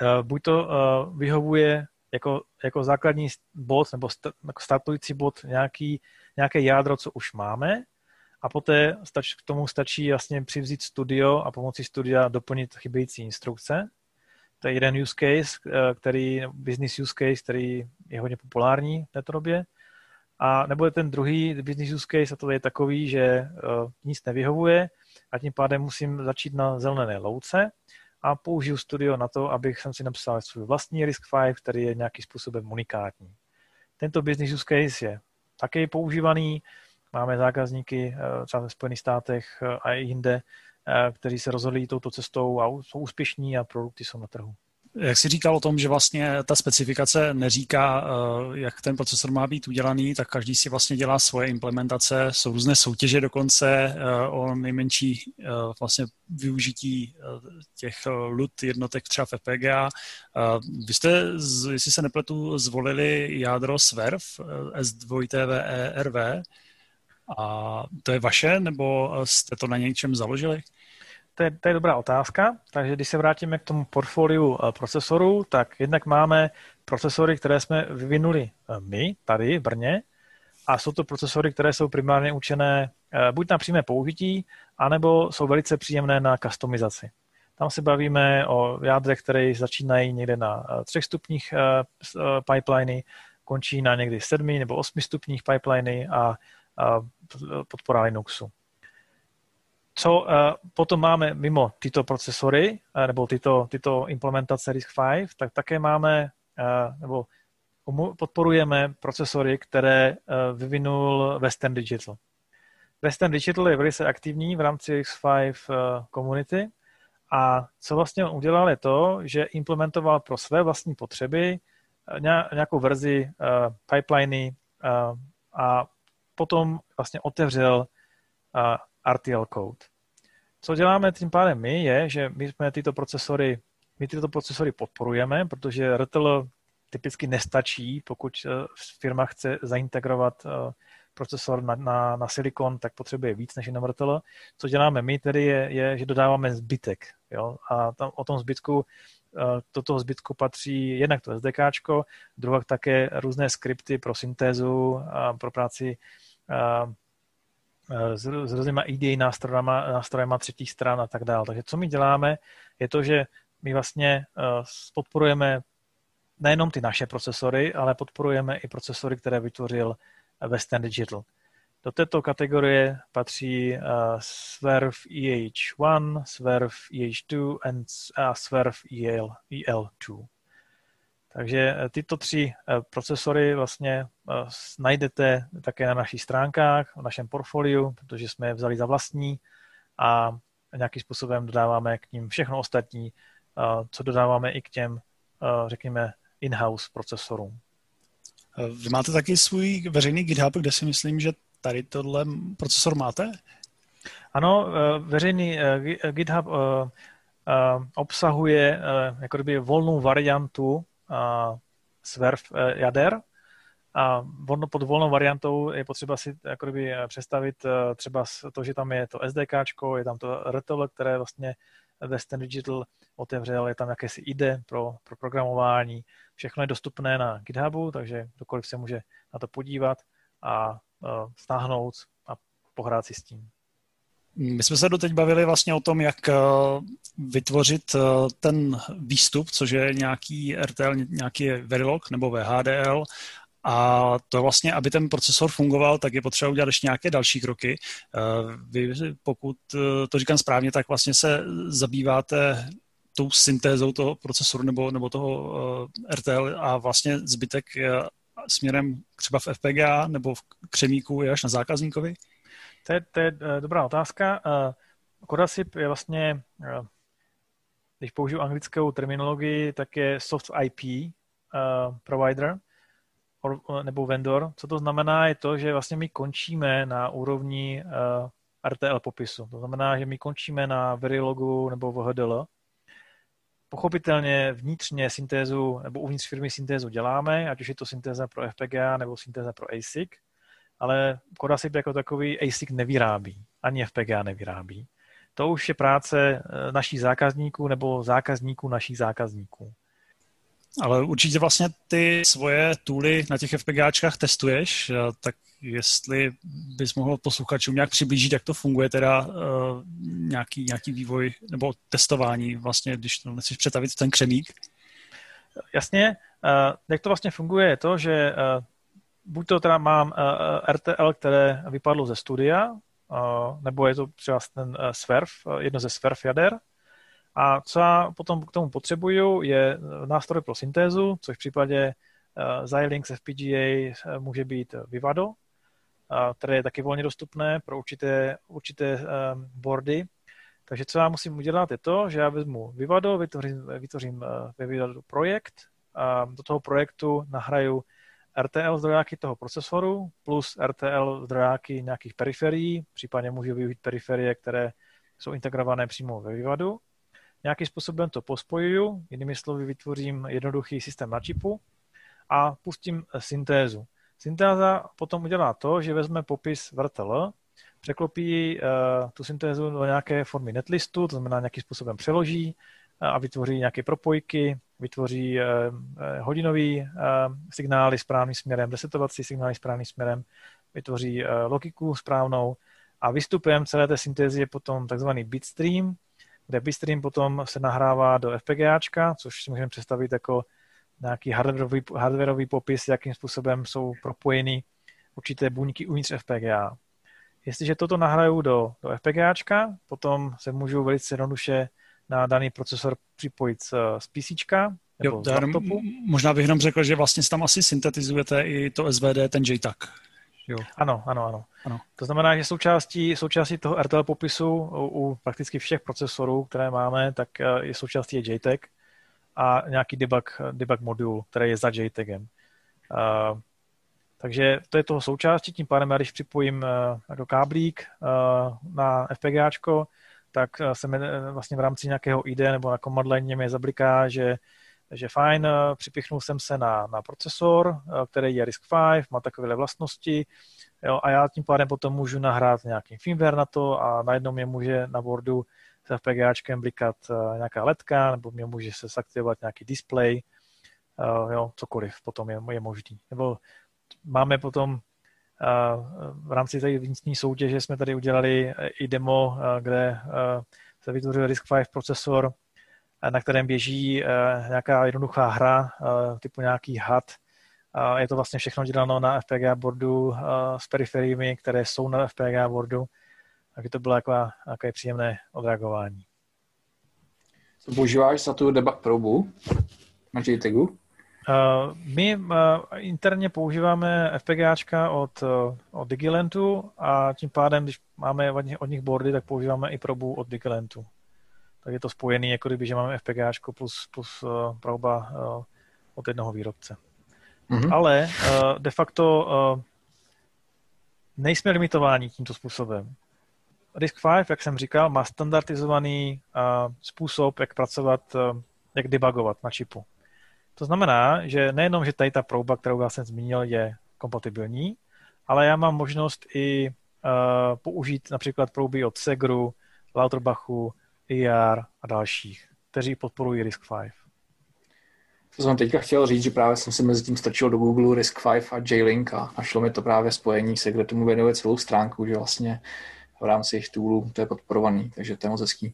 Eh, buď to eh, vyhovuje jako, jako základní bod nebo jako startující bod nějaký, nějaké jádro, co už máme, a poté stač, k tomu stačí vlastně přivzít studio a pomocí studia doplnit chybějící instrukce. To je jeden use case, eh, který, business use case, který je hodně populární v této době. A nebo je ten druhý business use case, a to je takový, že uh, nic nevyhovuje a tím pádem musím začít na zelené louce a použiju studio na to, abych jsem si napsal svůj vlastní RISC-V, který je nějakým způsobem unikátní. Tento business use case je také používaný. Máme zákazníky eh, třeba ve Spojených státech eh, a i jinde, eh, kteří se rozhodli touto cestou a jsou úspěšní a produkty jsou na trhu. Jak jsi říkal o tom, že vlastně ta specifikace neříká, eh, jak ten procesor má být udělaný, tak každý si vlastně dělá svoje implementace, jsou různé soutěže dokonce eh, o nejmenší eh, vlastně využití těch LUT jednotek třeba v FPGA. Vy jste, jestli se nepletu, zvolili jádro SWERV, S2TVERV, a to je vaše, nebo jste to na něčem založili? To je, to je dobrá otázka. Takže když se vrátíme k tomu portfoliu eh, procesorů, tak jednak máme procesory, které jsme vyvinuli eh, my tady v Brně, a jsou to procesory, které jsou primárně učené eh, buď na přímé použití, anebo jsou velice příjemné na customizaci. Tam se bavíme o jádrech, které začínají někde na třech stupních pipeliny, končí na někdy sedmi nebo osmi stupních pipeliny a podpora Linuxu. Co uh, potom máme mimo tyto procesory, uh, nebo tyto, tyto implementace RISC-V, tak také máme, uh, nebo podporujeme procesory, které uh, vyvinul Western Digital. Western Digital je velice aktivní v rámci RISC-V uh, komunity a co vlastně on udělal je to, že implementoval pro své vlastní potřeby nějakou verzi pipeliny a potom vlastně otevřel RTL code. Co děláme tím pádem my, je, že my jsme tyto procesory, my tyto procesory podporujeme, protože RTL typicky nestačí, pokud firma chce zaintegrovat procesor na, na, na silikon, tak potřebuje víc než jenom RTL. Co děláme my tedy je, je že dodáváme zbytek. Jo? A tam, o tom zbytku eh, do toho zbytku patří jednak to SDK, druhá také různé skripty pro syntézu, pro práci eh, s, různýma IDE nástrojema, nástrojema třetích stran a tak dále. Takže co my děláme, je to, že my vlastně eh, podporujeme nejenom ty naše procesory, ale podporujeme i procesory, které vytvořil Western Digital. Do této kategorie patří uh, Swerve EH1, Swerve EH2 a Swerve EL, EL2. Takže eh, tyto tři uh, procesory vlastně uh, najdete také na našich stránkách, v našem portfoliu, protože jsme je vzali za vlastní a nějakým způsobem dodáváme k ním všechno ostatní, co dodáváme i k těm, řekněme, in-house procesorům. Vy máte taky svůj veřejný GitHub, kde si myslím, že tady tohle procesor máte? Ano, eh, veřejný eh, GitHub eh, obsahuje jako kdyby volnou variantu Swerve jader, a pod volnou variantou je potřeba si jako kdyby představit třeba to, že tam je to SDK, je tam to RTL, které vlastně Western Digital otevřel, je tam jakési IDE pro, pro programování, všechno je dostupné na GitHubu, takže kdokoliv se může na to podívat a uh, stáhnout a pohrát si s tím. My jsme se doteď bavili vlastně o tom, jak vytvořit ten výstup, což je nějaký RTL, nějaký Verilog nebo VHDL a to vlastně, aby ten procesor fungoval, tak je potřeba udělat ještě nějaké další kroky. Vy, pokud to říkám správně, tak vlastně se zabýváte tou syntézou toho procesoru nebo, nebo toho eh, RTL a vlastně zbytek směrem třeba v FPGA nebo v křemíku je až na zákazníkovi? To je, to je uh, dobrá otázka. Uh, Codasip je vlastně, uh, když použiju anglickou terminologii, tak je soft IP provider nebo vendor. Co to znamená, je to, že vlastně my končíme na úrovni RTL popisu. To znamená, že my končíme na Verilogu nebo VHDL, Pochopitelně vnitřně syntézu nebo uvnitř firmy syntézu děláme, ať už je to syntéza pro FPGA nebo syntéza pro ASIC, ale Codasip jako takový ASIC nevyrábí, ani FPGA nevyrábí. To už je práce eh, našich zákazníků nebo zákazníků našich zákazníků. Ale určitě vlastně ty svoje tooly na těch FPGAčkách testuješ, tak jestli bys mohl posluchačům nějak přiblížit, jak to funguje, teda uh, nějaký, nějaký vývoj nebo testování, vlastně, když to nechceš přetavit ten křemík. Jasně, uh, jak to vlastně funguje, je to, že uh, buď to teda mám uh, RTL, které vypadlo ze studia, uh, nebo je to třeba ten Swerve, jedno ze Swerve jader, a co já potom k tomu potřebuju, je nástroj pro syntézu, což v případě Xilinx FPGA může být Vivado, které je taky volně dostupné pro určité, určité boardy. Takže co já musím udělat je to, že já vezmu Vivado, vytvořím, vytvořím ve Vivado projekt a do toho projektu nahraju RTL zdrojáky toho procesoru plus RTL zdrojáky nějakých periferií, případně můžu využít periferie, které jsou integrované přímo ve Vivadu. Nějakým způsobem to pospojuju, jinými slovy vytvořím jednoduchý systém na čipu a pustím syntézu. Syntéza potom udělá to, že vezme popis vrtl, překlopí uh, tu syntézu do nějaké formy netlistu, to znamená nějakým způsobem přeloží a vytvoří nějaké propojky, vytvoří uh, hodinový uh, signály správným směrem, desetovací signály správným směrem, vytvoří logiku správnou a výstupem celé té syntézy je potom takzvaný bitstream, kde bitstream potom se nahrává do FPGAčka, což si můžeme představit jako nějaký hardwareový, hardwareový popis, jakým způsobem jsou propojeny určité buňky uvnitř FPGA. Jestliže toto nahraju do, do FPGAčka, potom se můžu velice jednoduše na daný procesor připojit z, z PC nebo jo, z laptopu. Možná bych jenom řekl, že vlastně tam asi syntetizujete i to SVD, ten JTAG. Jo. Ano, ano, ano, ano. To znamená, že součástí, součástí toho RTL popisu u, u prakticky všech procesorů, které máme, tak eh, je součástí je JTAG a nějaký debug, debug modul, který je za JTAGem. Uh, takže to je toho součástí, tím pádem já když připojím uh, do káblík uh, na FPGAčko, tak se mi vlastně v rámci nějakého ID nebo na command line mě zabliká, že že fajn, připichnul jsem se na, na procesor, který je RISC-V, má takové vlastnosti jo, a já tím pádem potom můžu nahrát nějaký firmware na to a najednou mě může na boardu s FPGAčkem blikat nějaká ledka nebo mě může se zaktivovat nějaký display, jo, cokoliv potom je, je možný. Nebo máme potom v rámci té vnitřní soutěže jsme tady udělali i demo, kde se vytvořil RISC-V procesor, na kterém běží nějaká jednoduchá hra typu nějaký HUD. Je to vlastně všechno děláno na FPGA boardu s periferiemi, které jsou na FPGA boardu. Takže to bylo jako, jako příjemné odreagování. Používáš za tu debug probu na JTAGu? Uh, my uh, interně používáme FPGAčka od, uh, od Digilentu a tím pádem, když máme od nich, boardy, tak používáme i probu od Digilentu. Tak je to spojený, jako kdyby, že máme FPGAčko plus, plus proba od jednoho výrobce. Mm-hmm. Ale de facto nejsme limitováni tímto způsobem. RISC-V, jak jsem říkal, má standardizovaný způsob, jak pracovat, jak debugovat na čipu. To znamená, že nejenom, že tady ta prouba, kterou já jsem zmínil, je kompatibilní, ale já mám možnost i uh, použít například prouby od Segru, Lauterbachu, IR a dalších, kteří podporují RISC-V. To jsem teďka chtěl říct, že právě jsem si mezi tím strčil do Google RISC-V a J-Link a našlo mi to právě spojení se, kde tomu věnuje celou stránku, že vlastně v rámci jejich toolů to je podporovaný, takže to je moc hezký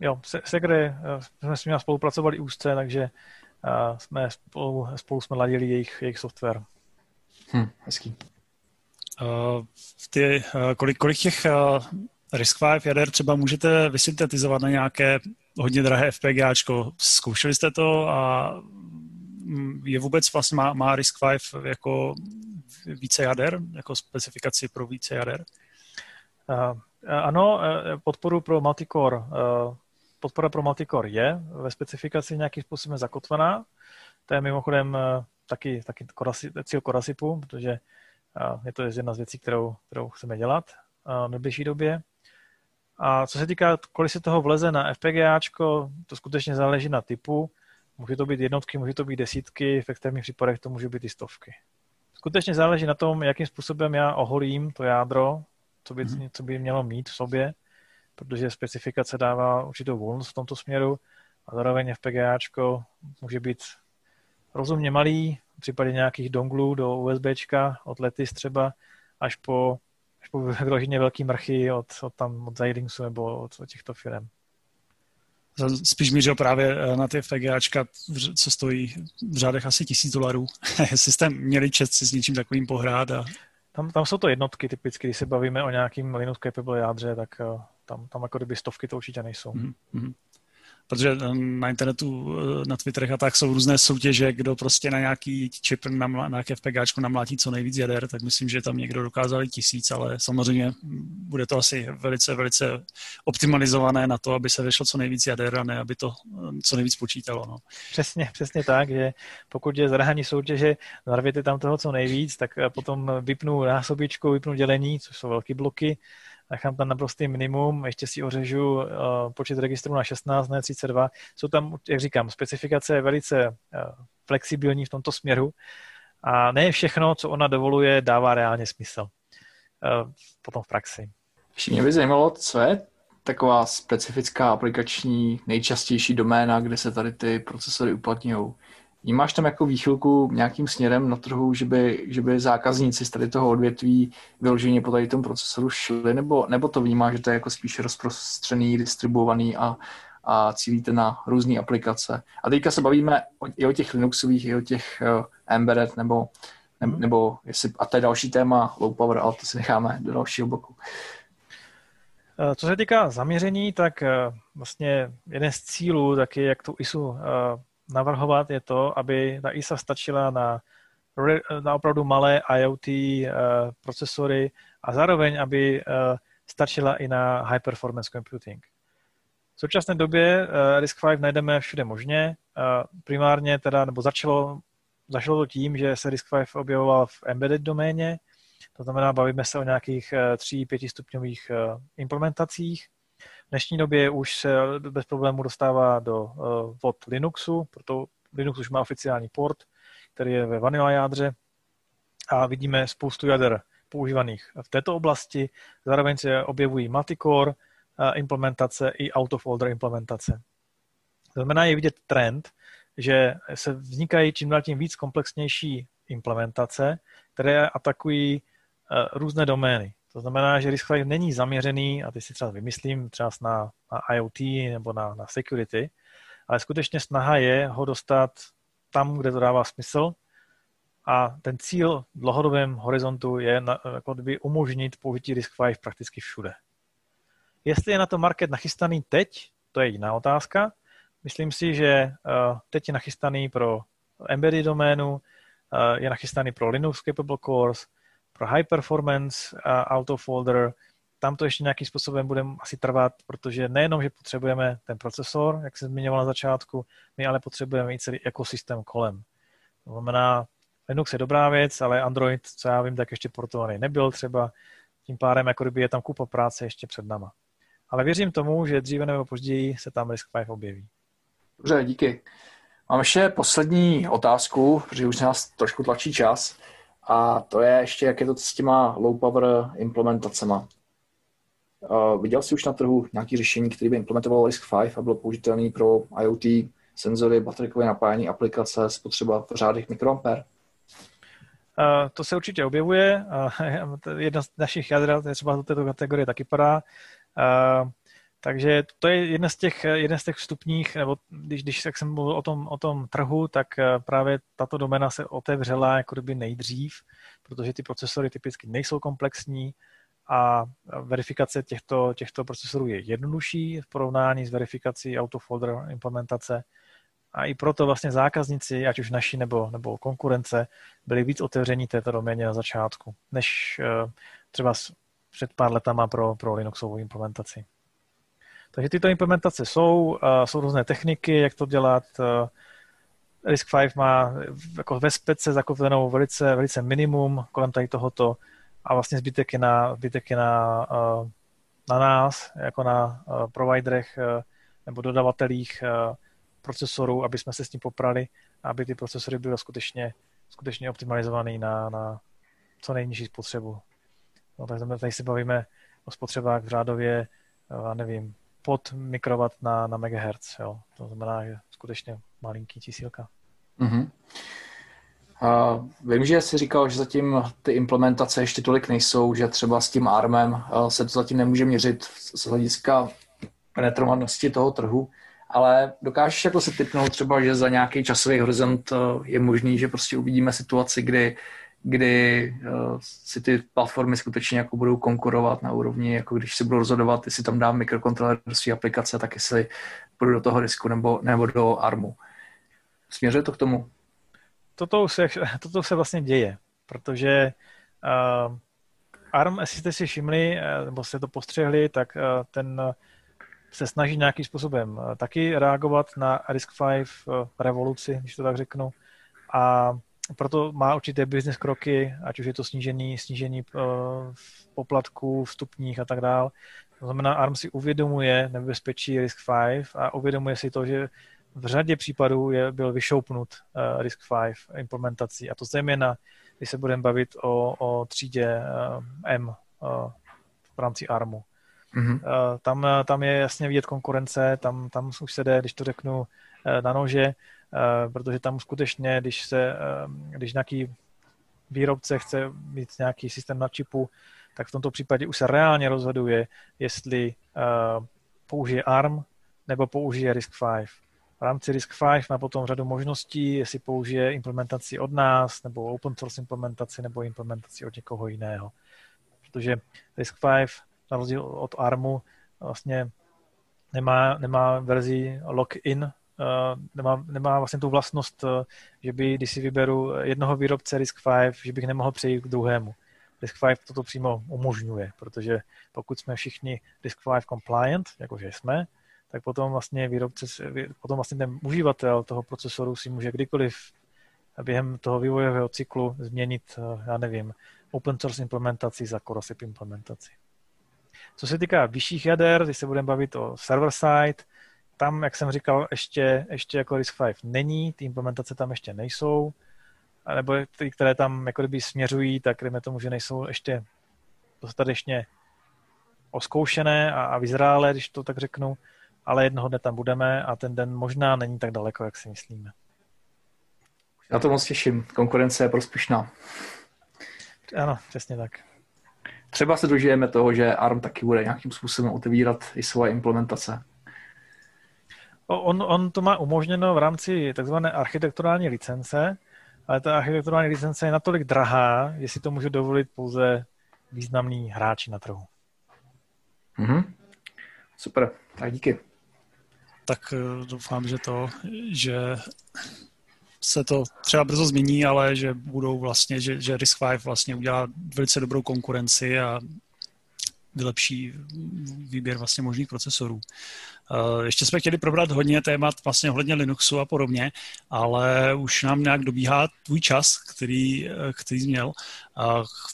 jo, Segre eh, jsme s nimi spolupracovali úzce, takže eh, jsme spolu, spolu jsme ladili jejich, jejich software. Hm, hezký. Uh, ty, uh, kolik, kolik těch uh, RISC-V jader třeba můžete vysyntetizovat na nějaké hodně drahé FPGAčko? Zkoušeli jste to a mm, je vůbec vlastně, má, má RISC-V jako více jader, jako specifikaci pro více jader? Uh, ano, podporu pro multicore uh, podpora pro multicore je ve specifikaci nějakým způsobem zakotvená. To je mimochodem eh, taky, taky cíl Korasipu, protože eh, je to jedna z věcí, kterou, kterou chceme dělat eh, v nejbližší době. A co se týká, kolik se toho vleze na FPGAčko, to skutečně záleží na typu. Může to být jednotky, může to být desítky, v extrémních případech to může být i stovky. Skutečně záleží na tom, jakým způsobem já oholím to jádro, co by, mm-hmm. co by mělo mít v sobě protože specifikace dává určitou volnost v tomto směru a zároveň FPGAčko může být rozumně malý, v případě nějakých donglů do USBčka od Letis třeba, až po, až po vyloženě velký mrchy od, od, tam, od Xilinxu nebo od, od těchto firm. Spíš mířil právě eh, na ty FPGAčka, co stojí v řádech asi tisíc dolarů. [laughs] Jestli jste měli čest si s něčím takovým pohrát. A... Tam, tam jsou to jednotky typicky, když se bavíme o nějakým Linux capable jádře, tak eh, tam, tam jako kdyby stovky to určitě nejsou. Mm-hmm protože eh, na internetu, eh, na Twitterech a tak jsou různé soutěže, kdo prostě na nějaký čip, na, na nějaké FPGáčko namlátí co nejvíc jader, tak myslím, že tam někdo dokázal tisíc, ale samozřejmě bude to asi velice, velice optimalizované na to, aby se vyšlo co nejvíc jader a ne, aby to eh, co nejvíc počítalo. No. Přesně, přesně tak, že pokud je zrhání soutěže, narvěte tam toho co nejvíc, tak potom vypnu násobičku, vypnu dělení, což jsou velké bloky, nechám tam naprostý minimum, ještě si ořežu uh, počet registrů na 16, ne 32. Jsou tam, jak říkám, specifikace velice uh, flexibilní v tomto směru a ne všechno, co ona dovoluje, dává reálně smysl uh, potom v praxi. Ještě mě by zajímalo, co je taková specifická aplikační nejčastější doména, kde se tady ty procesory uplatňují. Vnímáš tam jako výchylku nějakým směrem na trhu, že by, že by zákazníci z tady toho odvětví vyloženě po tady tom procesoru šli, nebo, nebo to vnímáš, že to je jako spíš rozprostřený, distribuovaný a, a cílíte na různé aplikace. A teďka se bavíme o, i o těch Linuxových, i o těch uh, embedded, nebo, ne, mhm. nebo jestli, a to je další téma, low power, ale to si necháme do dalšího bloku. Eh, co se týká zaměření, tak eh, vlastně jeden z cílů taky, jak tu ISU navrhovat, je to, aby ta ISA stačila na, na opravdu malé IoT eh, procesory a zároveň, aby uh, stačila i na high performance computing. V současné době RISC-V najdeme všude možně. Primárně teda, nebo začalo, začalo to tím, že se RISC-V objevoval v embedded doméně, to znamená, bavíme se o nějakých 3-5 stupňových implementacích. V dnešní době už se bez problému dostává do vod Linuxu, proto Linux už má oficiální port, který je ve vanilla jádře a vidíme spoustu jader používaných v této oblasti. Zároveň se objevují multicore implementace i out-of-order implementace. To znamená, je vidět trend, že se vznikají čím dál tím víc komplexnější implementace, které atakují různé domény. To znamená, že RISC není zaměřený, a teď si třeba vymyslím, třeba na, na IoT nebo na, na security, ale skutečně snaha je ho dostat tam, kde to dává smysl a ten cíl v dlouhodobém horizontu je na, jako by umožnit použití RISC-V prakticky všude. Jestli je na to market nachystaný teď, to je jiná otázka. Myslím si, že eh, teď je nachystaný pro embedded doménu, eh, je nachystaný pro Linux Capable Cores, pro high performance uh, auto folder, tam to ještě nějakým způsobem bude asi trvat, protože nejenom, že potřebujeme ten procesor, jak jsem zmiňoval na začátku, my ale potřebujeme i celý ekosystém kolem. To znamená, Linux je dobrá věc, ale Android, co já vím, tak ještě portovaný nebyl třeba, tím pádem jako kdyby je tam kupa práce ještě před náma. Ale věřím tomu, že dříve nebo později se tam RISC-V objeví. Dobře, díky. Mám ještě poslední otázku, protože už nás trošku tlačí čas. A to je ještě, jak je to s těma low power implementacema. Uh, viděl jsi už na trhu nějaké řešení, které by implementovalo RISC-V a bylo použitelné pro IoT, senzory, baterikové napájení, aplikace, spotřeba v řádech mikroamper? Uh, to se určitě objevuje. Uh, [laughs] jedna z našich jader třeba do této kategorie taky padá. Uh, takže to je jedna z těch, jeden z těch vstupních, nebo když, když jak jsem mluvil o tom, o tom trhu, tak eh, právě tato domena se otevřela jako kdyby nejdřív, protože ty procesory typicky nejsou komplexní a verifikace těchto, těchto procesorů je jednodušší v porovnání s verifikací autofolder implementace. A i proto vlastně zákazníci, ať už naši nebo, nebo konkurence, byli víc otevření této doméně na začátku, než eh, třeba před pár letama pro, pro Linuxovou implementaci. Takže tyto implementace jsou, jsou různé techniky, jak to dělat. RISC-V má jako ve spece zakotvenou velice, velice minimum kolem tady tohoto a vlastně zbytek je na, zbytek je na, na nás, jako na providerech nebo dodavatelích procesorů, aby jsme se s tím poprali, aby ty procesory byly skutečně, skutečně optimalizované na, na co nejnižší spotřebu. No, takže tady se bavíme o spotřebách v řádově, já nevím, pod mikrowatt na, na megahertz. Jo. To znamená, že skutečně malinký čísílka. Mm-hmm. Uh, vím, že jsi říkal, že zatím ty implementace ještě tolik nejsou, že třeba s tím ARMem uh, se to zatím nemůže měřit z hlediska penetrovanosti toho trhu, ale dokážeš jako se typnout třeba, že za nějaký časový horizont uh, je možný, že prostě uvidíme situaci, kdy kdy uh, si ty platformy skutečně jako budou konkurovat na úrovni, jako když si budou rozhodovat, jestli tam dám mikrokontroler do své aplikace, tak jestli půjdu do toho risku nebo, nebo do ARMu. Směřuje to k tomu? Toto se, [laughs] toto se vlastně děje, protože uh, ARM, jestli jste si všimli, uh, nebo jste to postřehli, tak uh, ten se snaží nějakým způsobem taky reagovat na RISC-V revoluci, když to tak řeknu. A proto má určité business kroky, ať už je to snížení, snížení uh, poplatků, vstupních a tak dále. To znamená, ARM si uvědomuje nebezpečí RISC-V a uvědomuje si to, že v řadě případů je, byl vyšoupnut uh, RISC-V implementací. A to zejména, když se budeme bavit o, o třídě uh, M uh, v rámci ARMu. Mm-hmm. Uh, tam, tam je jasně vidět konkurence, tam, tam už se jde, když to řeknu, uh, na nože, Eh, protože tam skutečně, když se, eh, když nějaký výrobce chce mít nějaký systém na čipu, tak v tomto případě už se reálně rozhoduje, jestli eh, použije ARM nebo použije RISC-V. V rámci RISC-V má potom řadu možností, jestli použije implementaci od nás, nebo open source implementaci, nebo implementaci od někoho jiného. Protože RISC-V, na rozdíl od ARMu, vlastně nemá, nemá verzi lock-in Eh, nemá, nemá vlastně tu vlastnost, eh, že by, když si vyberu jednoho výrobce RISC-V, že bych nemohl přejít k druhému. RISC-V toto přímo umožňuje, protože pokud jsme všichni RISC-V compliant, jakože jsme, tak potom vlastně výrobce, potom vlastně ten uživatel toho procesoru si může kdykoliv během toho vývojového cyklu změnit, eh, já nevím, open source implementaci za CoreOSIP implementaci. Co se týká vyšších jader, když se budeme bavit o server side, tam, jak jsem říkal, ještě, ještě jako RISC-V není, ty implementace tam ještě nejsou, nebo ty, které tam jako kdyby směřují, tak dejme tomu, že nejsou ještě dostatečně oskoušené a, a vyzrálé, když to tak řeknu, ale jednoho dne tam budeme a ten den možná není tak daleko, jak si myslíme. Na to moc těším. Konkurence je prospěšná. Ano, přesně tak. Třeba se dožijeme toho, že ARM taky bude nějakým způsobem otevírat i svoje implementace. On, on to má umožněno v rámci takzvané architekturální licence, ale ta architekturální licence je natolik drahá, že si to může dovolit pouze významný hráči na trhu. Mm-hmm. Super, tak díky. Tak eh, doufám, že to, že se to třeba brzo změní, ale že budou vlastně, že, že RISC-V vlastně udělá velice dobrou konkurenci a vylepší výběr vlastně možných procesorů. Eh, ještě jsme chtěli probrat hodně témat vlastně ohledně Linuxu a podobně, ale už nám nějak dobíhá tvůj čas, který, eh, který jsi měl.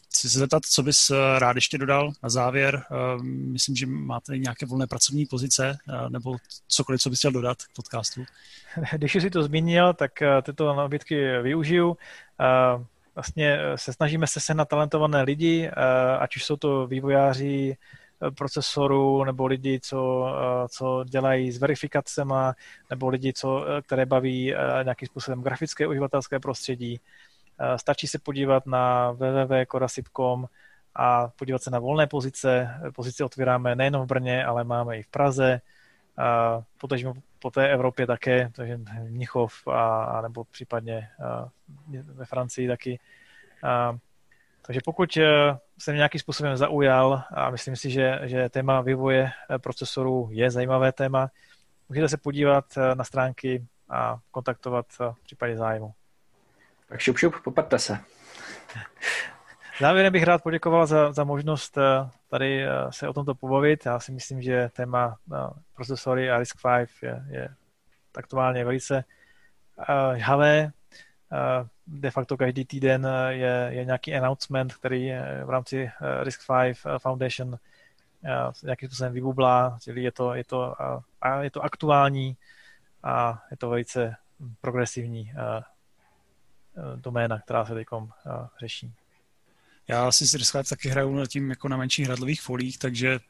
Chci se zeptat, co bys eh, rád ještě dodal na závěr. Myslím, že máte nějaké volné pracovní pozice nebo cokoliv, co bys chtěl dodat k podcastu. [laughs] Když jsi to zmínil, tak tyto nabídky využiju vlastně se snažíme se sehnat talentované lidi, ať už jsou to vývojáři procesoru, nebo lidi, co, co dělají s verifikacema, nebo lidi, co, které baví nějakým způsobem grafické uživatelské prostředí. Stačí se podívat na www.korasip.com a podívat se na volné pozice. Pozice otvíráme nejen v Brně, ale máme i v Praze, potažmo po té Evropě také, takže Mnichov a, a nebo případně a, ve Francii taky. A, takže pokud jsem nějakým způsobem zaujal a myslím si, že, že téma vývoje eh, procesorů je zajímavé téma, můžete se podívat eh, na stránky a kontaktovat v případě zájmu. Tak šup, šup, popaďte se. [laughs] Závěrem bych rád poděkoval za, za možnost tady se o tomto pobavit. Já si myslím, že téma procesory a RISC-V je, je aktuálně velice žhavé de facto každý týden eh, je, je nějaký announcement, který v rámci eh, RISC-V eh, Foundation nějakým způsobem vybublá, čili je to, je to, a je to aktuální a je to velice progresivní doména, která se teď řeší. Já si s taky hraju tím jako na menších hradlových folích, takže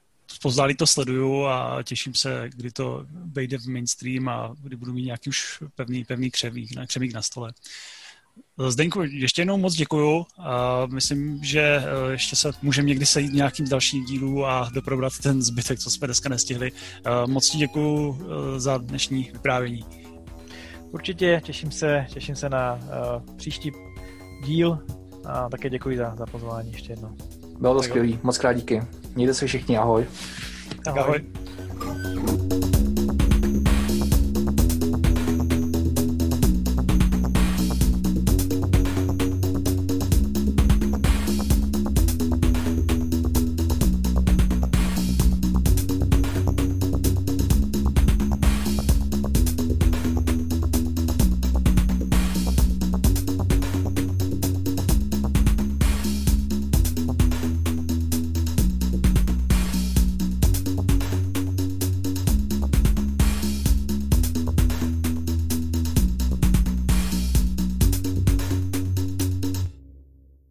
pozdáli to sleduju a těším se, kdy to vejde v mainstream a kdy budu mít nějaký už pevný, pevný křemík, na, křemík na stole. Zdenku, ještě jednou moc děkuju. Myslím, že e, ještě se můžeme někdy sejít nějakým dalším dílu a doprobrat ten zbytek, co jsme dneska nestihli. E, moc ti děkuju e, za dnešní vyprávění. Určitě, těším se, těším se na uh, příští díl a také děkuji za, za pozvání ještě jednou. Bylo to skvělé, moc krát díky. Mějte se všichni, ahoj. Ahoj. ahoj.